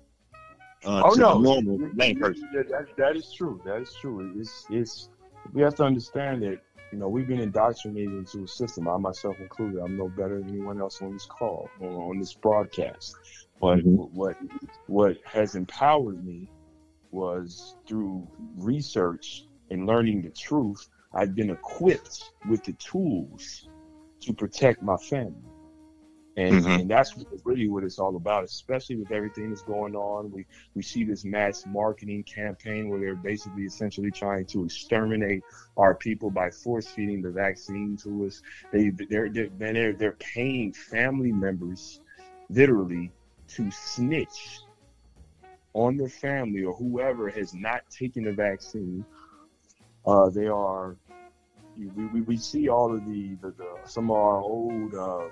Uh, oh no, normal lame person. That, that is true. That is true. It's it's we have to understand that you know we've been indoctrinated into a system. I myself included. I'm no better than anyone else on this call or on this broadcast. But mm-hmm. what what has empowered me was through research and learning the truth, I've been equipped with the tools to protect my family. And, Mhm. and that's really what it's all about, especially with everything that's going on. We we see this mass marketing campaign where they're basically essentially trying to exterminate our people by force feeding the vaccine to us. They they're they're they're, they're paying family members literally to snitch on their family or whoever has not taken the vaccine. Uh, they are we, we, we see all of the, the, the some of our old uh,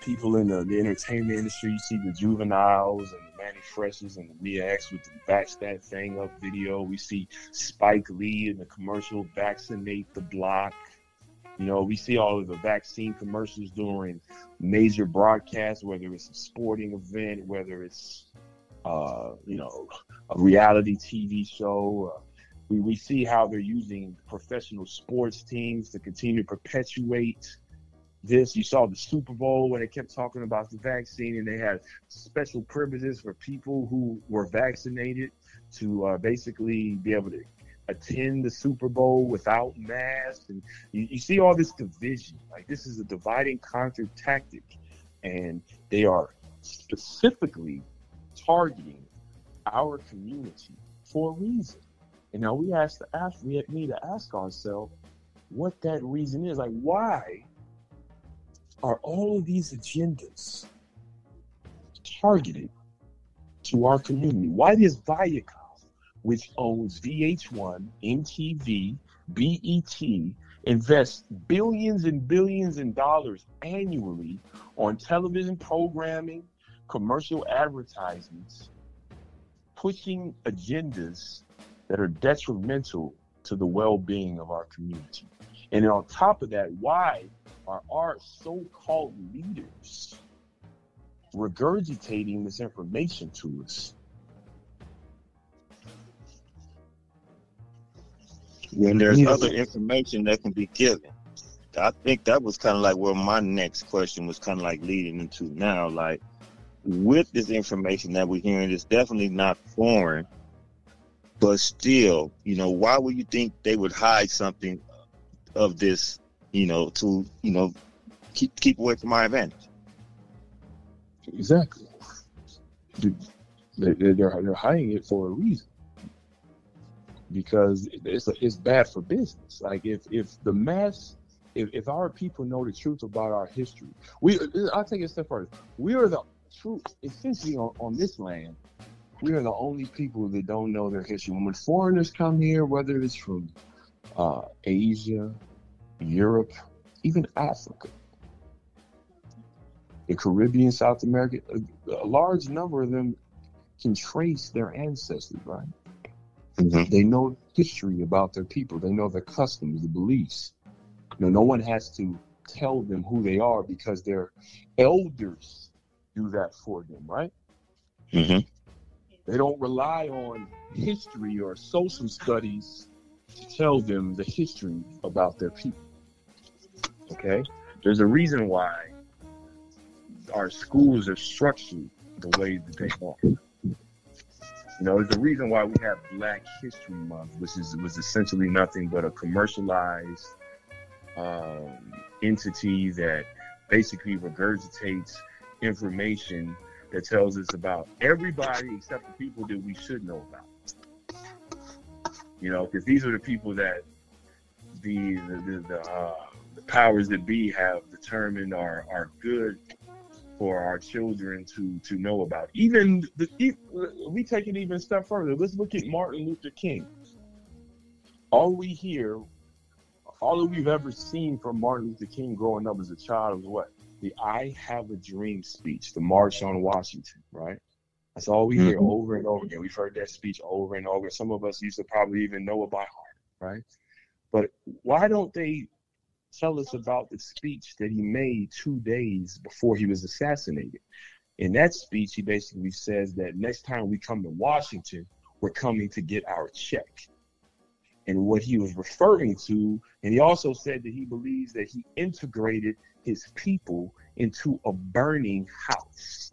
people in the, the entertainment industry. You see the juveniles and the Manny Freshes and the Mia X with the Back That Thing Up video. We see Spike Lee in the commercial Vaccinate the Block. You know, we see all of the vaccine commercials during major broadcasts, whether it's a sporting event, whether it's, uh, you know, a reality TV show. We, we see how they're using professional sports teams to continue to perpetuate this. You saw the Super Bowl when they kept talking about the vaccine, and they had special privileges for people who were vaccinated to uh, basically be able to attend the Super Bowl without masks. And you, you see all this division. Like this is a divide and conquer tactic, and they are specifically targeting our community for a reason. And now we have to ask, we need to ask ourselves what that reason is. Like, why are all of these agendas targeted to our community? Why does Viacom, which owns VH1, MTV, BET, invest billions and billions in dollars annually on television programming, commercial advertisements, pushing agendas that are detrimental to the well-being of our community? And on top of that, why are our so-called leaders regurgitating this information to us? when there's Yeah. other information that can be given. I think that was kind of like where my next question was kind of like leading into now. Like, with this information that we're hearing, it's definitely not foreign, but still, you know, why would you think they would hide something of this, you know, to, you know, keep keep away from my advantage? Exactly. They- they- They're, they're hiding it for a reason. Because it's it's bad for business. Like if if the mass, if, if our people know the truth about our history, we I'll take it a step further. We are the truth essentially on, on this land. We are the only people that don't know their history. When foreigners come here, whether it's from uh, Asia, Europe, even Africa, the Caribbean, South America, a, a large number of them can trace their ancestors, right? Mm-hmm. They know history about their people. They know their customs, the beliefs. You know, no one has to tell them who they are because their elders do that for them, right? Mm-hmm. They don't rely on history or social studies to tell them the history about their people. Okay? There's a reason why our schools are structured the way that they are. You know, there's a reason why we have Black History Month, which is was essentially nothing but a commercialized um, entity that basically regurgitates information that tells us about everybody except the people that we should know about. You know, because these are the people that the the, the, uh, the powers that be have determined are are good for our children to to know about. Even the we take it even a step further. Let's look at Martin Luther King. All we hear, all that we've ever seen from Martin Luther King growing up as a child was what the "I Have a Dream" speech, the March on Washington, right? That's all we hear Mhm. over and over again. We've heard that speech over and over. Some of us used to probably even know it by heart, right? But why don't they tell us about the speech that he made two days before he was assassinated? In that speech, he basically says that next time we come to Washington, we're coming to get our check. And what he was referring to, and he also said that he believes that he integrated his people into a burning house.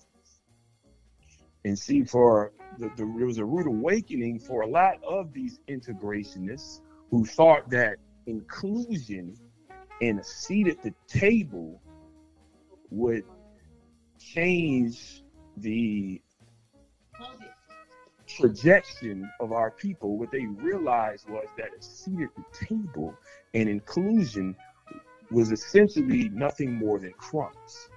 And see, for the, the, there was a rude awakening for a lot of these integrationists who thought that inclusion and a seat at the table would change the projection of our people. What they realized was that a seat at the table and inclusion was essentially nothing more than crumbs.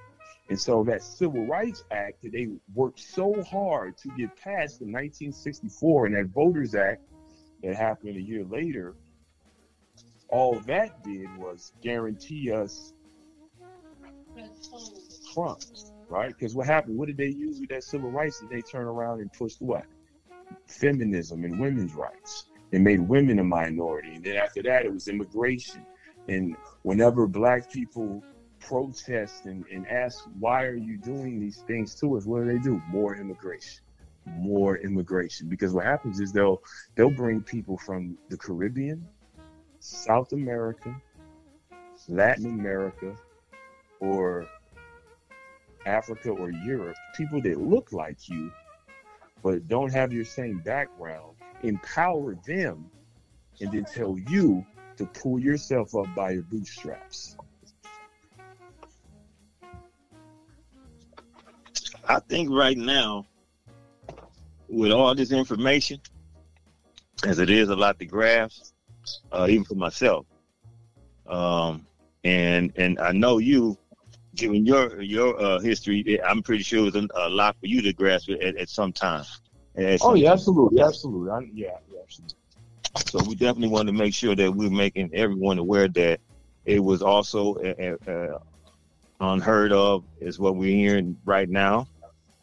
And so that Civil Rights Act that they worked so hard to get passed in 1964 and that Voters Act that happened a year later, all that did was guarantee us crumbs, right? Because what happened? What did they use with that civil rights? Did they turn around and push what? Feminism and women's rights. They made women a minority. And then after that, it was immigration. And whenever black people protest and, and ask, why are you doing these things to us? What do they do? More immigration. More immigration. Because what happens is they'll they'll bring people from the Caribbean, South America, Latin America, or Africa or Europe, people that look like you but don't have your same background, empower them and then tell you to pull yourself up by your bootstraps. I think right now, with all this information, as it is a lot to grasp, uh, even for myself, um, and and I know you, given your your uh, history, I'm pretty sure it was a, a lot for you to grasp at, at some time. At Oh some- yeah, absolutely, absolutely. I, yeah, yeah, absolutely. So we definitely want to make sure that we're making everyone aware that it was also uh, uh, unheard of, is what we're hearing right now.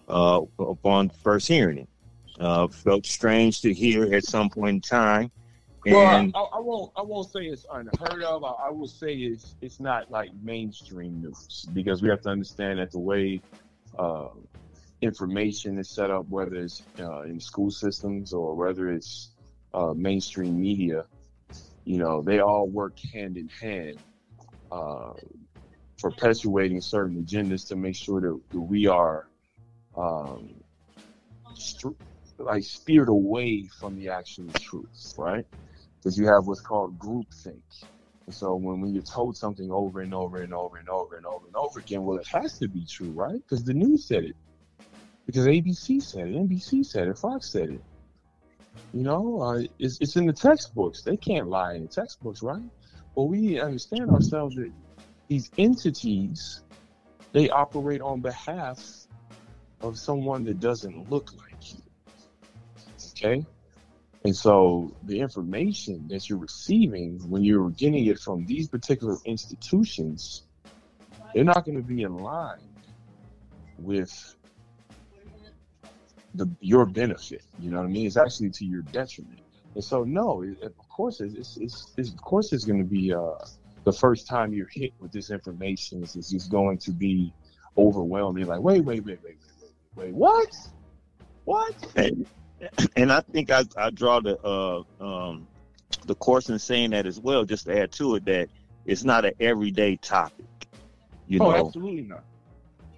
Uh, upon first hearing it, uh, felt strange to hear at some point in time. Well, I, I, won't. I won't say it's unheard of. I, I will say it's it's not like mainstream news because we have to understand that the way uh, information is set up, whether it's uh, in school systems or whether it's uh, mainstream media, you know, they all work hand in hand, uh, perpetuating certain agendas to make sure that, that we are um, str- like steered away from the actual truth, right? Because you have what's called groupthink. So when, when you're told something over and over and over and over and over and over again, well, it has to be true, right? Because the news said it. Because ABC said it, NBC said it, Fox said it. You know, uh, it's, it's in the textbooks. They can't lie in the textbooks, right? But we understand ourselves that these entities, they operate on behalf of someone that doesn't look like you. Okay? And so the information that you're receiving when you're getting it from these particular institutions, they're not going to be in line with the your benefit. You know what I mean? It's actually to your detriment. And so no, it, of course it's, it's, it's, of course it's going to be uh, the first time you're hit with this information. It's just going to be overwhelming. Like wait, wait, wait, wait, wait, wait, wait, what? What? [clears throat] and, I think I, I draw the uh, um, the course in saying that as well, just to add to it that it's not an everyday topic. You oh, know, absolutely not.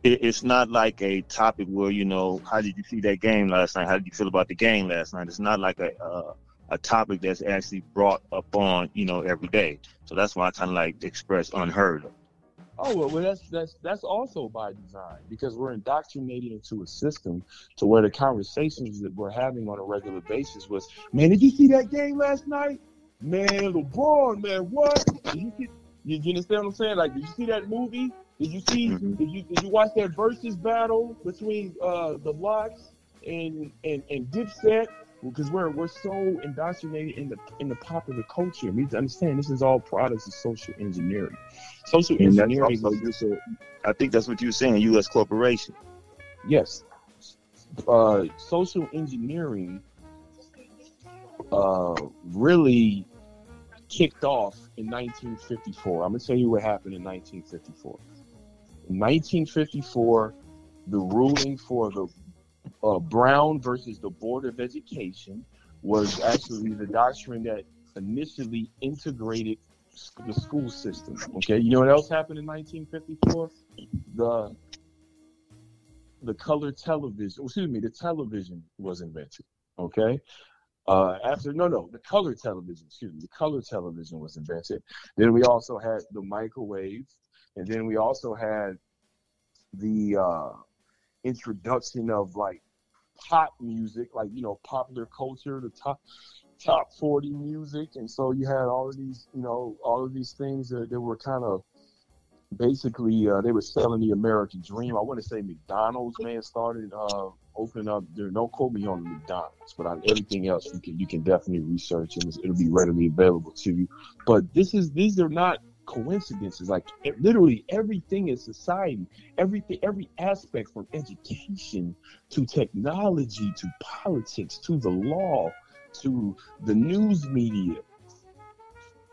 it, it's not like a topic where you know how did you see that game last night? How did you feel about the game last night? It's not like a uh, a topic that's actually brought up on you know every day. So that's why I kind of like express unheard of. Oh well, well, that's that's that's also by design because we're indoctrinated into a system to where the conversations that we're having on a regular basis was, man, did you see that game last night? Man, LeBron, man, what? Did you, see, you, you understand what I'm saying? Like, did you see that movie? Did you see? Mhm. Did you did you watch that versus battle between uh, the LOX and and and Dipset? Because we're we're so indoctrinated in the in the popular culture. We need to understand this is all products of social engineering. Social And engineering also is just a, I think that's what you were saying, U.S. corporation. Yes. Uh, social engineering uh, really kicked off in 1954. I'm going to tell you what happened in 1954. In 1954, the ruling for the uh, Brown versus the Board of Education was actually the doctrine that initially integrated the school system. Okay, you know what else happened in 1954? The the color television, excuse me, the television was invented. Okay. Uh, after no, no, the color television, excuse me, the color television was invented. Then we also had the microwave, and then we also had the uh, introduction of like pop music, like you know, popular culture, the top top 40 music, and so you had all of these, you know, all of these things that, that were kind of basically uh, they were selling the American dream. I want to say McDonald's man started uh, opening up. There, don't quote me on McDonald's, but on everything else you can you can definitely research and it'll be readily available to you. But this is these are not coincidences. Like it, literally everything in society, everything, every aspect from education to technology to politics to the law to the news media.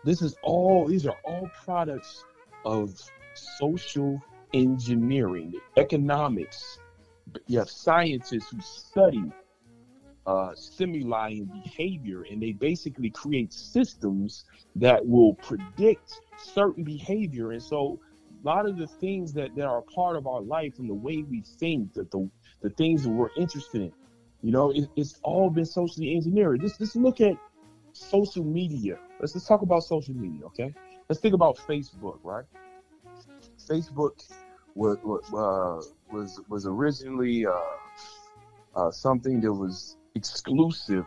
This is all. These are all products of social engineering, economics. You have scientists who study uh, stimuli and behavior, and they basically create systems that will predict certain behavior. And so, a lot of the things that, that are part of our life and the way we think, that the the things that we're interested in, you know, it, it's all been socially engineered. Just just look at social media. Let's just talk about social media, okay? Let's think about Facebook, right? Facebook was uh, was was originally uh, uh, something that was exclusive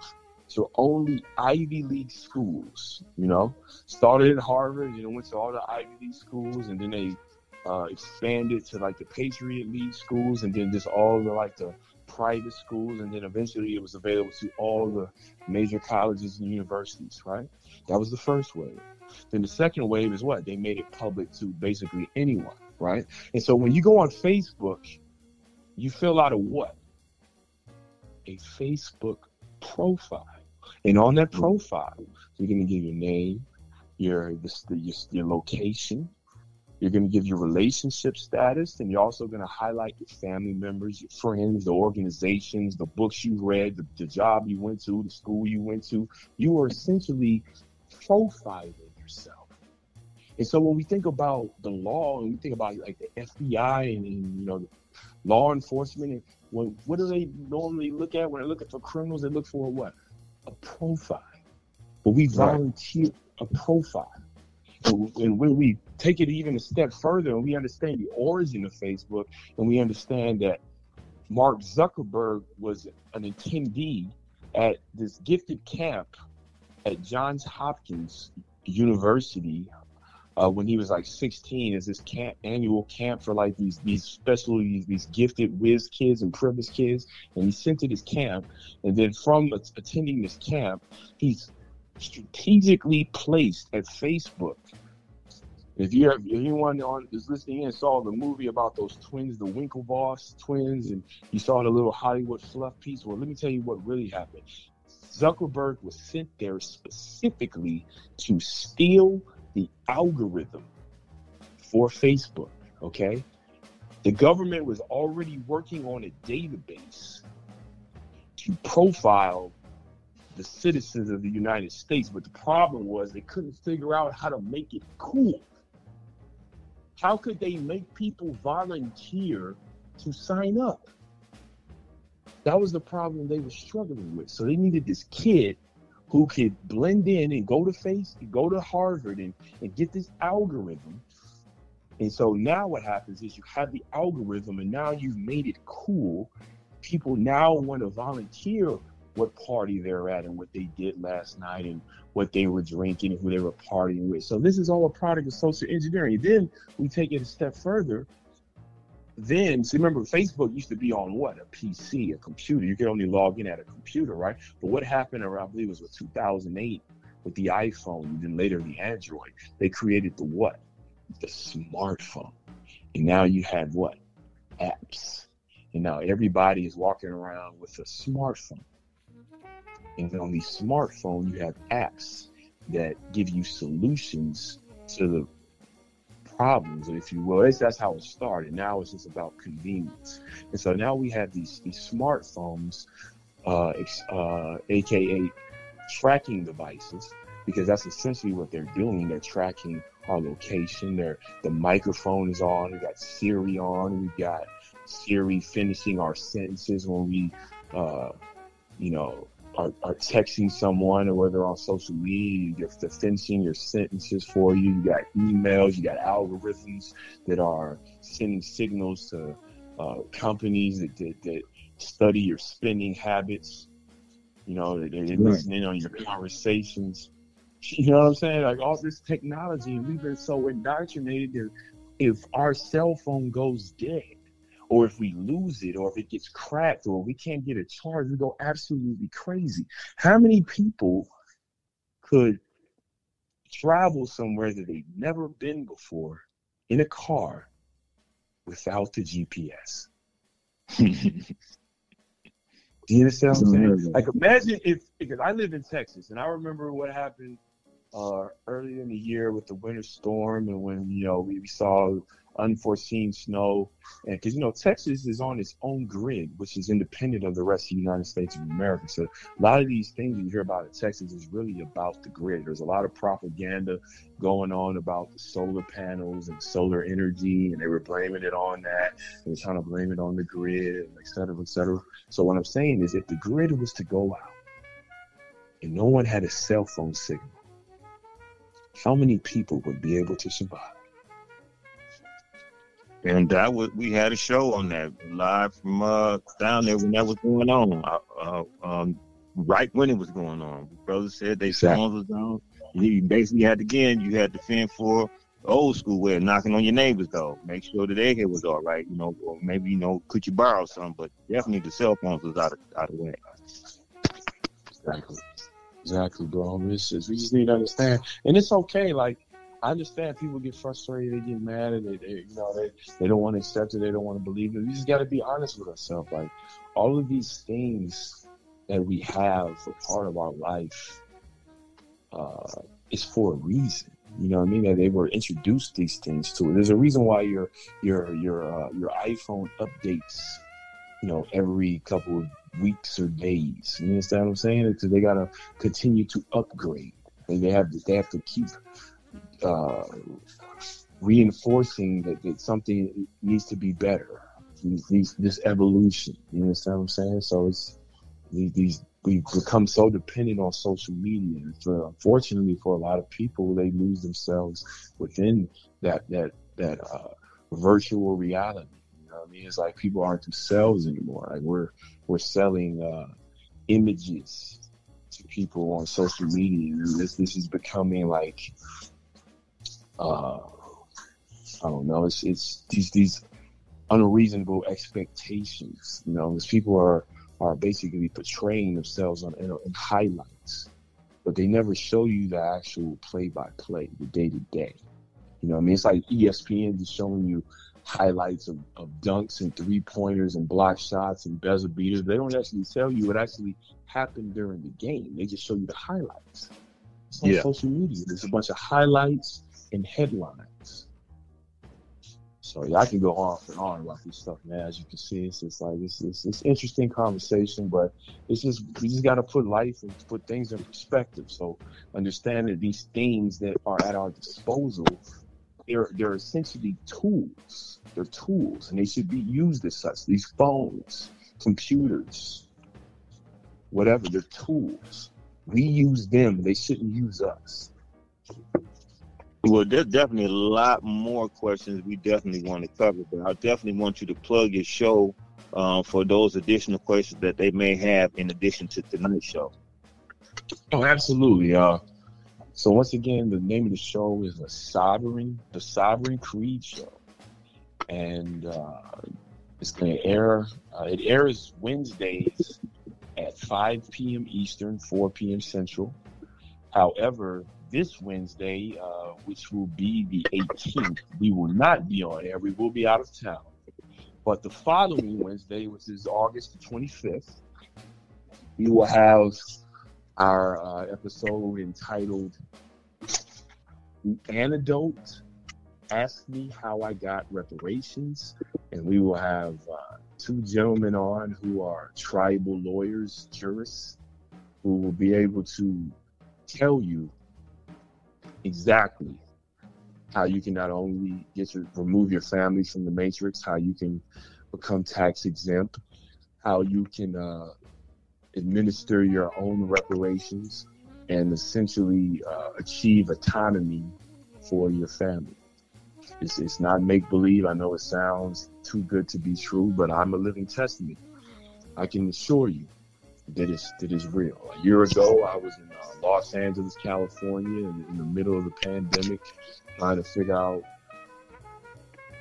to only Ivy League schools. You know, started at Harvard, you know, went to all the Ivy League schools, and then they uh, expanded to like the Patriot League schools, and then just all the like the private schools, and then eventually it was available to all the major colleges and universities. Right? That was the first wave. Then the second wave is what? They made it public to basically anyone, right? And so when you go on Facebook, you fill out a what? A Facebook profile. And on that profile, you're going to give your name, your, your, your location, you're going to give your relationship status, and you're also going to highlight your family members, your friends, the organizations, the books you read, the, the job you went to, the school you went to. You are essentially profiling yourself. And so when we think about the law and we think about like the FBI and, and you know law enforcement, and when, what do they normally look at when they're looking for criminals? They look for what? A profile. But we volunteer a profile. And, when we take it even a step further and we understand the origin of Facebook and we understand that Mark Zuckerberg was an attendee at this gifted camp at Johns Hopkins University uh, when he was like 16 is this camp annual camp for like these these special these, these gifted whiz kids and privileged kids. And he sent to this camp. And then from attending this camp he's strategically placed at facebook if you have if anyone on is listening in saw the movie about those twins the winklevoss twins and you saw the little hollywood fluff piece well let me tell you what really happened Zuckerberg was sent there specifically to steal the algorithm for Facebook. Okay. The government was already working on a database to profile the citizens of the United States, but the problem was they couldn't figure out how to make it cool. How could they make people volunteer to sign up? That was the problem they were struggling with. So they needed this kid who could blend in and go to face, go to Harvard and, and get this algorithm. And so now what happens is you have the algorithm and now you've made it cool. People now want to volunteer what party they're at and what they did last night and what they were drinking and who they were partying with. So this is all a product of social engineering. Then we take it a step further. Then see remember facebook used to be on what? A pc a computer. You could only log in at a computer right? But what happened around i believe it was with 2008 with the iphone and then later the android they created the what? The smartphone. And now you have what? Apps. And now everybody is walking around with a smartphone and then on the smartphone you have apps that give you solutions to the problems, if you will. It's, that's how it started. Now it's just about convenience. And so now we have these these smartphones, uh, uh, aka tracking devices, because that's essentially what they're doing. They're tracking our location. They're, the microphone is on. We got Siri on. We got Siri finishing our sentences when we, uh, you know, are, are texting someone or whether on social media, you're they're your sentences for you. You got emails, you got algorithms that are sending signals to uh, companies that, that, that study your spending habits. You know, they, they're listening on your conversations. You know what I'm saying? Like all this technology, and we've been so indoctrinated that if our cell phone goes dead, or if we lose it, or if it gets cracked, or we can't get a charge, we go absolutely crazy. How many people could travel somewhere that they've never been before in a car without the GPS? [laughs] Do you understand what I'm saying? Like imagine if because I live in Texas and I remember what happened uh earlier in the year with the winter storm and when you know we, we saw unforeseen snow. And because you know Texas is on its own grid which is independent of the rest of the United States of America. So a lot of these things you hear about in Texas is really about the grid. There's a lot of propaganda going on about the solar panels and solar energy and they were blaming it on that. They're trying to blame it on the grid et cetera et cetera. So what I'm saying is if the grid was to go out and no one had a cell phone signal how many people would be able to survive? And that was we had a show on that live from uh, down there when that was going on. Uh, um, right when it was going on, brother said they Exactly. phones was down. You basically had to again. You had to fend for old school way of knocking on your neighbor's door. Make sure that their head was all right. You know, or maybe you know, could you borrow some? But definitely the cell phones was out of out of the way. Exactly. Exactly, bro. It's just, we just need to understand. And it's okay. Like, I understand people get frustrated, they get mad, and they, they you know, they, they don't want to accept it, they don't want to believe it. We just got to be honest with ourselves. Like, all of these things that we have for part of our life uh, is for a reason. You know what I mean? That they were introduced these things to. There's a reason why your your your uh, your iPhone updates, you know, every couple of weeks or days. You understand what I'm saying? Because they gotta continue to upgrade. And they have they have to keep uh, reinforcing that, that something needs to be better. These, these, this evolution. You understand what I'm saying? So it's these, these we become so dependent on social media. For, unfortunately, for a lot of people, they lose themselves within that that that uh, virtual reality. You know what I mean? It's like people aren't themselves anymore. Like we're we're selling uh, images to people on social media. This this is becoming like uh, I don't know. It's it's these these unreasonable expectations. You know, because people are are basically portraying themselves on in, in highlights, but they never show you the actual play by play, the day to day. You know, I mean, it's like ESPN is showing you highlights of, of dunks and three pointers and block shots and buzzer beaters. They don't actually tell you what actually happened during the game. They just show you the highlights. It's on Yeah. social media. There's a bunch of highlights and headlines. So yeah, I can go on and on about this stuff, man. As you can see, it's just like it's it's, it's interesting conversation, but it's just we just got to put life and put things in perspective. So understand that these things that are at our disposal, they're they're essentially tools. They're tools, and they should be used as such. These phones, computers, whatever, they're tools. We use them; they shouldn't use us. Well, there's definitely a lot more questions we definitely want to cover, but I definitely want you to plug your show uh, for those additional questions that they may have in addition to tonight's show. Oh, absolutely. Uh, so once again, the name of the show is the Sovereign, the Sovereign Creed Show, and uh, it's going to air. Uh, it airs Wednesdays at 5 p.m. Eastern, 4 p.m. Central. However, this Wednesday, uh, which will be the 18th, we will not be on air. We will be out of town. But the following Wednesday, which is August the 25th, we will have our uh, episode entitled The Antidote Ask Me How I Got Reparations. And we will have uh, two gentlemen on who are tribal lawyers, jurists, who will be able to tell you exactly how you can not only get your remove your family from the matrix, how you can become tax exempt, how you can uh, administer your own reparations, and essentially uh, achieve autonomy for your family. It's, it's not make believe. I know it sounds too good to be true, but I'm a living testament. I can assure you that it's that it's real. A year ago, I was in uh, Los Angeles, California, in, in the middle of the pandemic, trying to figure out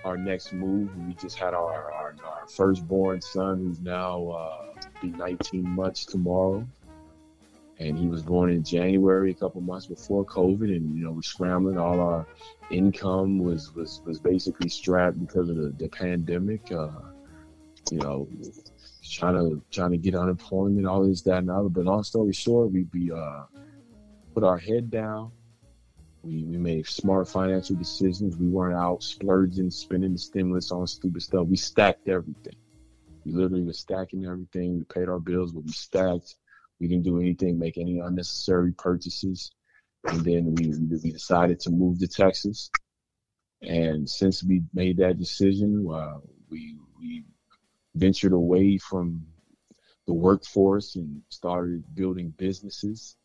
our next move. We just had our our, our firstborn son, who's now uh, be 19 months tomorrow, and he was born in January, a couple months before COVID, and you know we're scrambling. All our income was was was basically strapped because of the, the pandemic. Uh, you know, trying to trying to get unemployment, all this, that, and other. But long story short, we we uh, put our head down. We we made smart financial decisions. We weren't out splurging, spending the stimulus on stupid stuff. We stacked everything. We literally were stacking everything. We paid our bills, but we stacked. We didn't do anything, make any unnecessary purchases. And then we we decided to move to Texas. And since we made that decision, uh, ventured away from the workforce and started building businesses.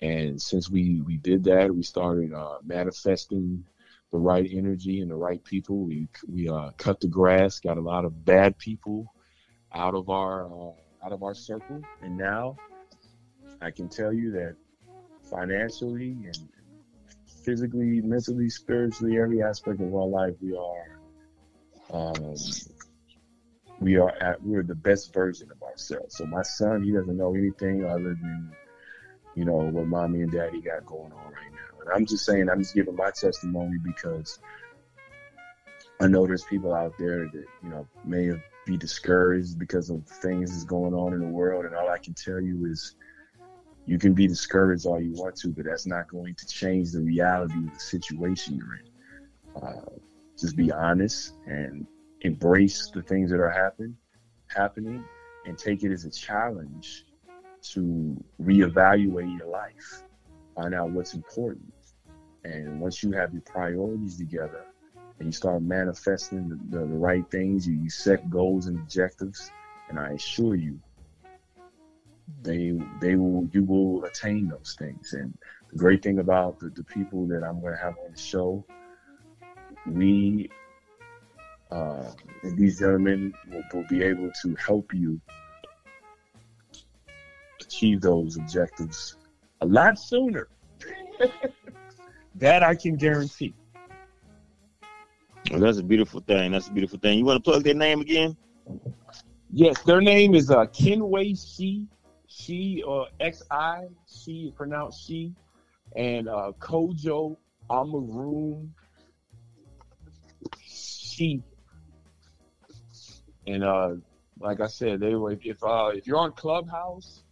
And since we, we did that, we started uh, manifesting the right energy and the right people. We we uh, cut the grass, got a lot of bad people out of our uh, out of our circle, and now I can tell you that financially and physically, mentally, spiritually, every aspect of our life, we are um, we are at we're the best version of ourselves. So my son, he doesn't know anything other than you know what mommy and daddy got going on right now. And I'm just saying, I'm just giving my testimony because I know there's people out there that you know may be discouraged because of things that's going on in the world, and all I can tell you is. You can be discouraged all you want to, but that's not going to change the reality of the situation you're in. Uh, just be honest and embrace the things that are happen, happening and take it as a challenge to reevaluate your life, find out what's important. And once you have your priorities together and you start manifesting the, the, the right things, you, you set goals and objectives, and I assure you, they they will you will attain those things. And the great thing about the, the people that I'm going to have on the show, we uh, and these gentlemen will, will be able to help you achieve those objectives a lot sooner. [laughs] that I can guarantee. Well, that's a beautiful thing. That's a beautiful thing. You want to plug their name again? Yes, their name is uh, Kenway Xi, She or X I, She pronounced She, and uh, Kojo Amaroon Xi. And uh, like I said, they were if uh, if you're on Clubhouse,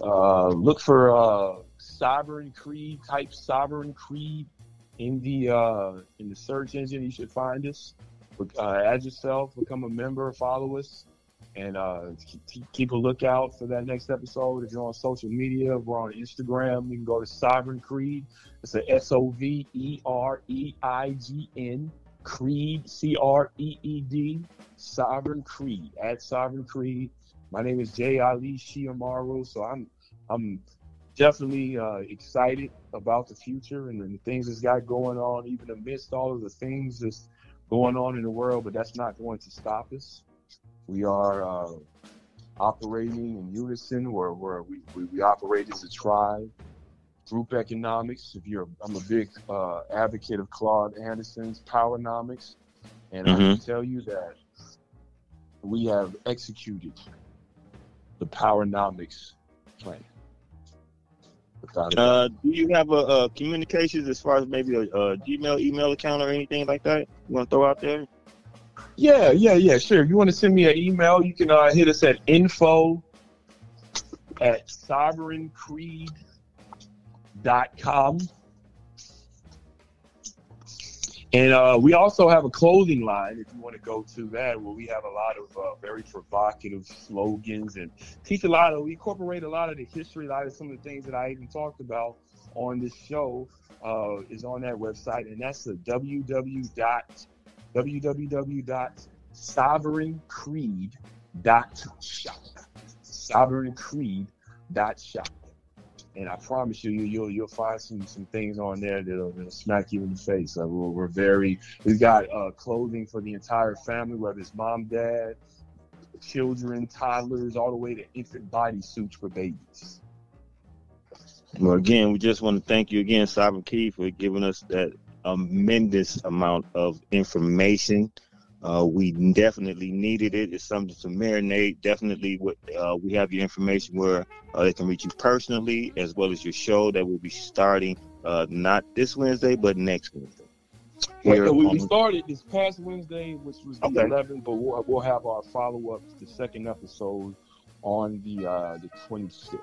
uh, look for uh, Sovereign Creed type Sovereign Creed in the uh, in the search engine. You should find us. Uh, add yourself, become a member, follow us, and uh, keep, keep a lookout for that next episode. If you're on social media, we're on Instagram. You can go to Sovereign Creed. It's a S O V E R E I G N Creed C R E E D Sovereign Creed at Sovereign Creed. My name is Jay Ali Shiamaru, so I'm I'm definitely uh, excited about the future and the things that's got going on, even amidst all of the things that's going on in the world. But that's not going to stop us. We are uh, operating in unison, where we, we, we operate as a tribe. Group economics. If you're, I'm a big uh, advocate of Claude Anderson's Powernomics, and mm-hmm. I can tell you that we have executed the Powernomics plan. Uh, do you have a, a, communications as far as maybe a, a, Gmail email account or anything like that you want to throw out there? Yeah, yeah, yeah, sure. If you want to send me an email, you can uh, hit us at info at sovereigncreed.com. And uh, we also have a clothing line if you want to go to that, where we have a lot of uh, very provocative slogans and teach a lot of, we incorporate a lot of the history, a lot of some of the things that I even talked about on this show uh, is on that website. And that's the www. www sovereigncreed.shop. Sovereigncreed.shop. And I promise you, you you'll you'll find some some things on there that'll, that'll smack you in the face. Uh, we're, we're very we've got uh, clothing for the entire family, whether it's mom, dad, children, toddlers, all the way to infant body suits for babies. Well, again, we just want to thank you again, Sovereign Key, for giving us that tremendous amount of information. Uh, we definitely needed it. It's something to marinate. Definitely, what uh, we have your information where uh, they can reach you personally, as well as your show that will be starting uh, not this Wednesday, but next Wednesday. Wait, Here we, we started this past Wednesday, which was the Okay. 11th, but we'll, we'll have our follow up, the second episode, on the uh, the 26th.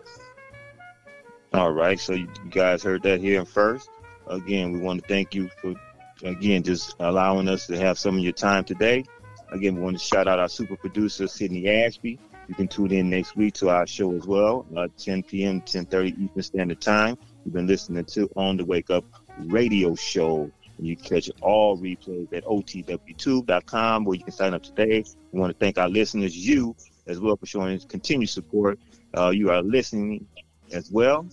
All right, so you you guys heard that here first. Again, we want to thank you for again just allowing us to have some of your time today. Again, we want to shout out our super producer Sydney Ashby. You can tune in next week to our show as well, uh, 10 p.m. 10:30 Eastern Standard Time. You've been listening to On the Wake Up Radio Show. And you catch all replays at otwtube.com where you can sign up today. We want to thank our listeners, you as well, for showing continued support. Uh, you are listening as well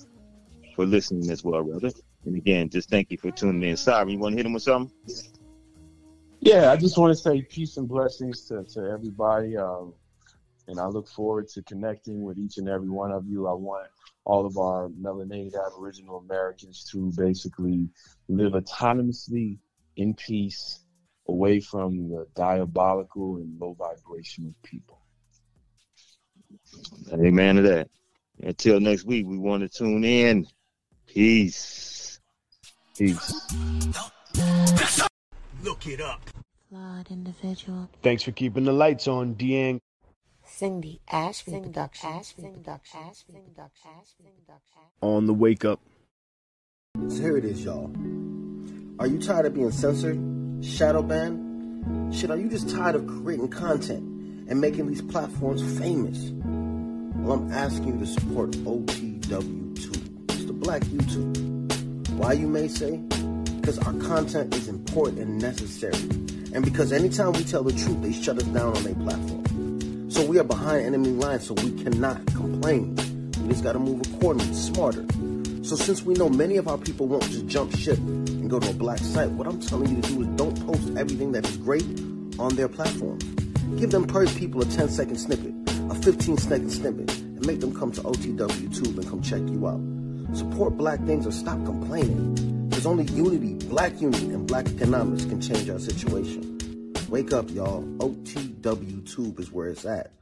for listening as well, brother. And again, just thank you for tuning in. Sorry, you want to hit him with something? Yeah, I just want to say peace and blessings to, to everybody. Um, and I look forward to connecting with each and every one of you. I want all of our melanated Aboriginal Americans to basically live autonomously in peace away from the diabolical and low vibrational people. Amen to that. Until next week, we want to tune in. Peace. Peace. Look it up. Flawed individual. Thanks for keeping the lights on, Deang. Cindy Ashby Productions. On the wake up. So here it is, y'all. Are you tired of being censored? Shadow banned? Shit, are you just tired of creating content and making these platforms famous? Well, I'm asking you to support OTW Tube. It's the black YouTube. Why, you may say? Because our content is important and necessary. And because anytime we tell the truth, they shut us down on their platform. So we are behind enemy lines, so we cannot complain. We just gotta move accordingly, smarter. So since we know many of our people won't just jump ship and go to a black site, what I'm telling you to do is don't post everything that is great on their platform. Give them per people a 10 second snippet, a 15 second snippet, and make them come to OTW Tube and come check you out. Support black things or stop complaining. There's only unity, black unity, and black economics can change our situation. Wake up, y'all. OTW Tube is where it's at.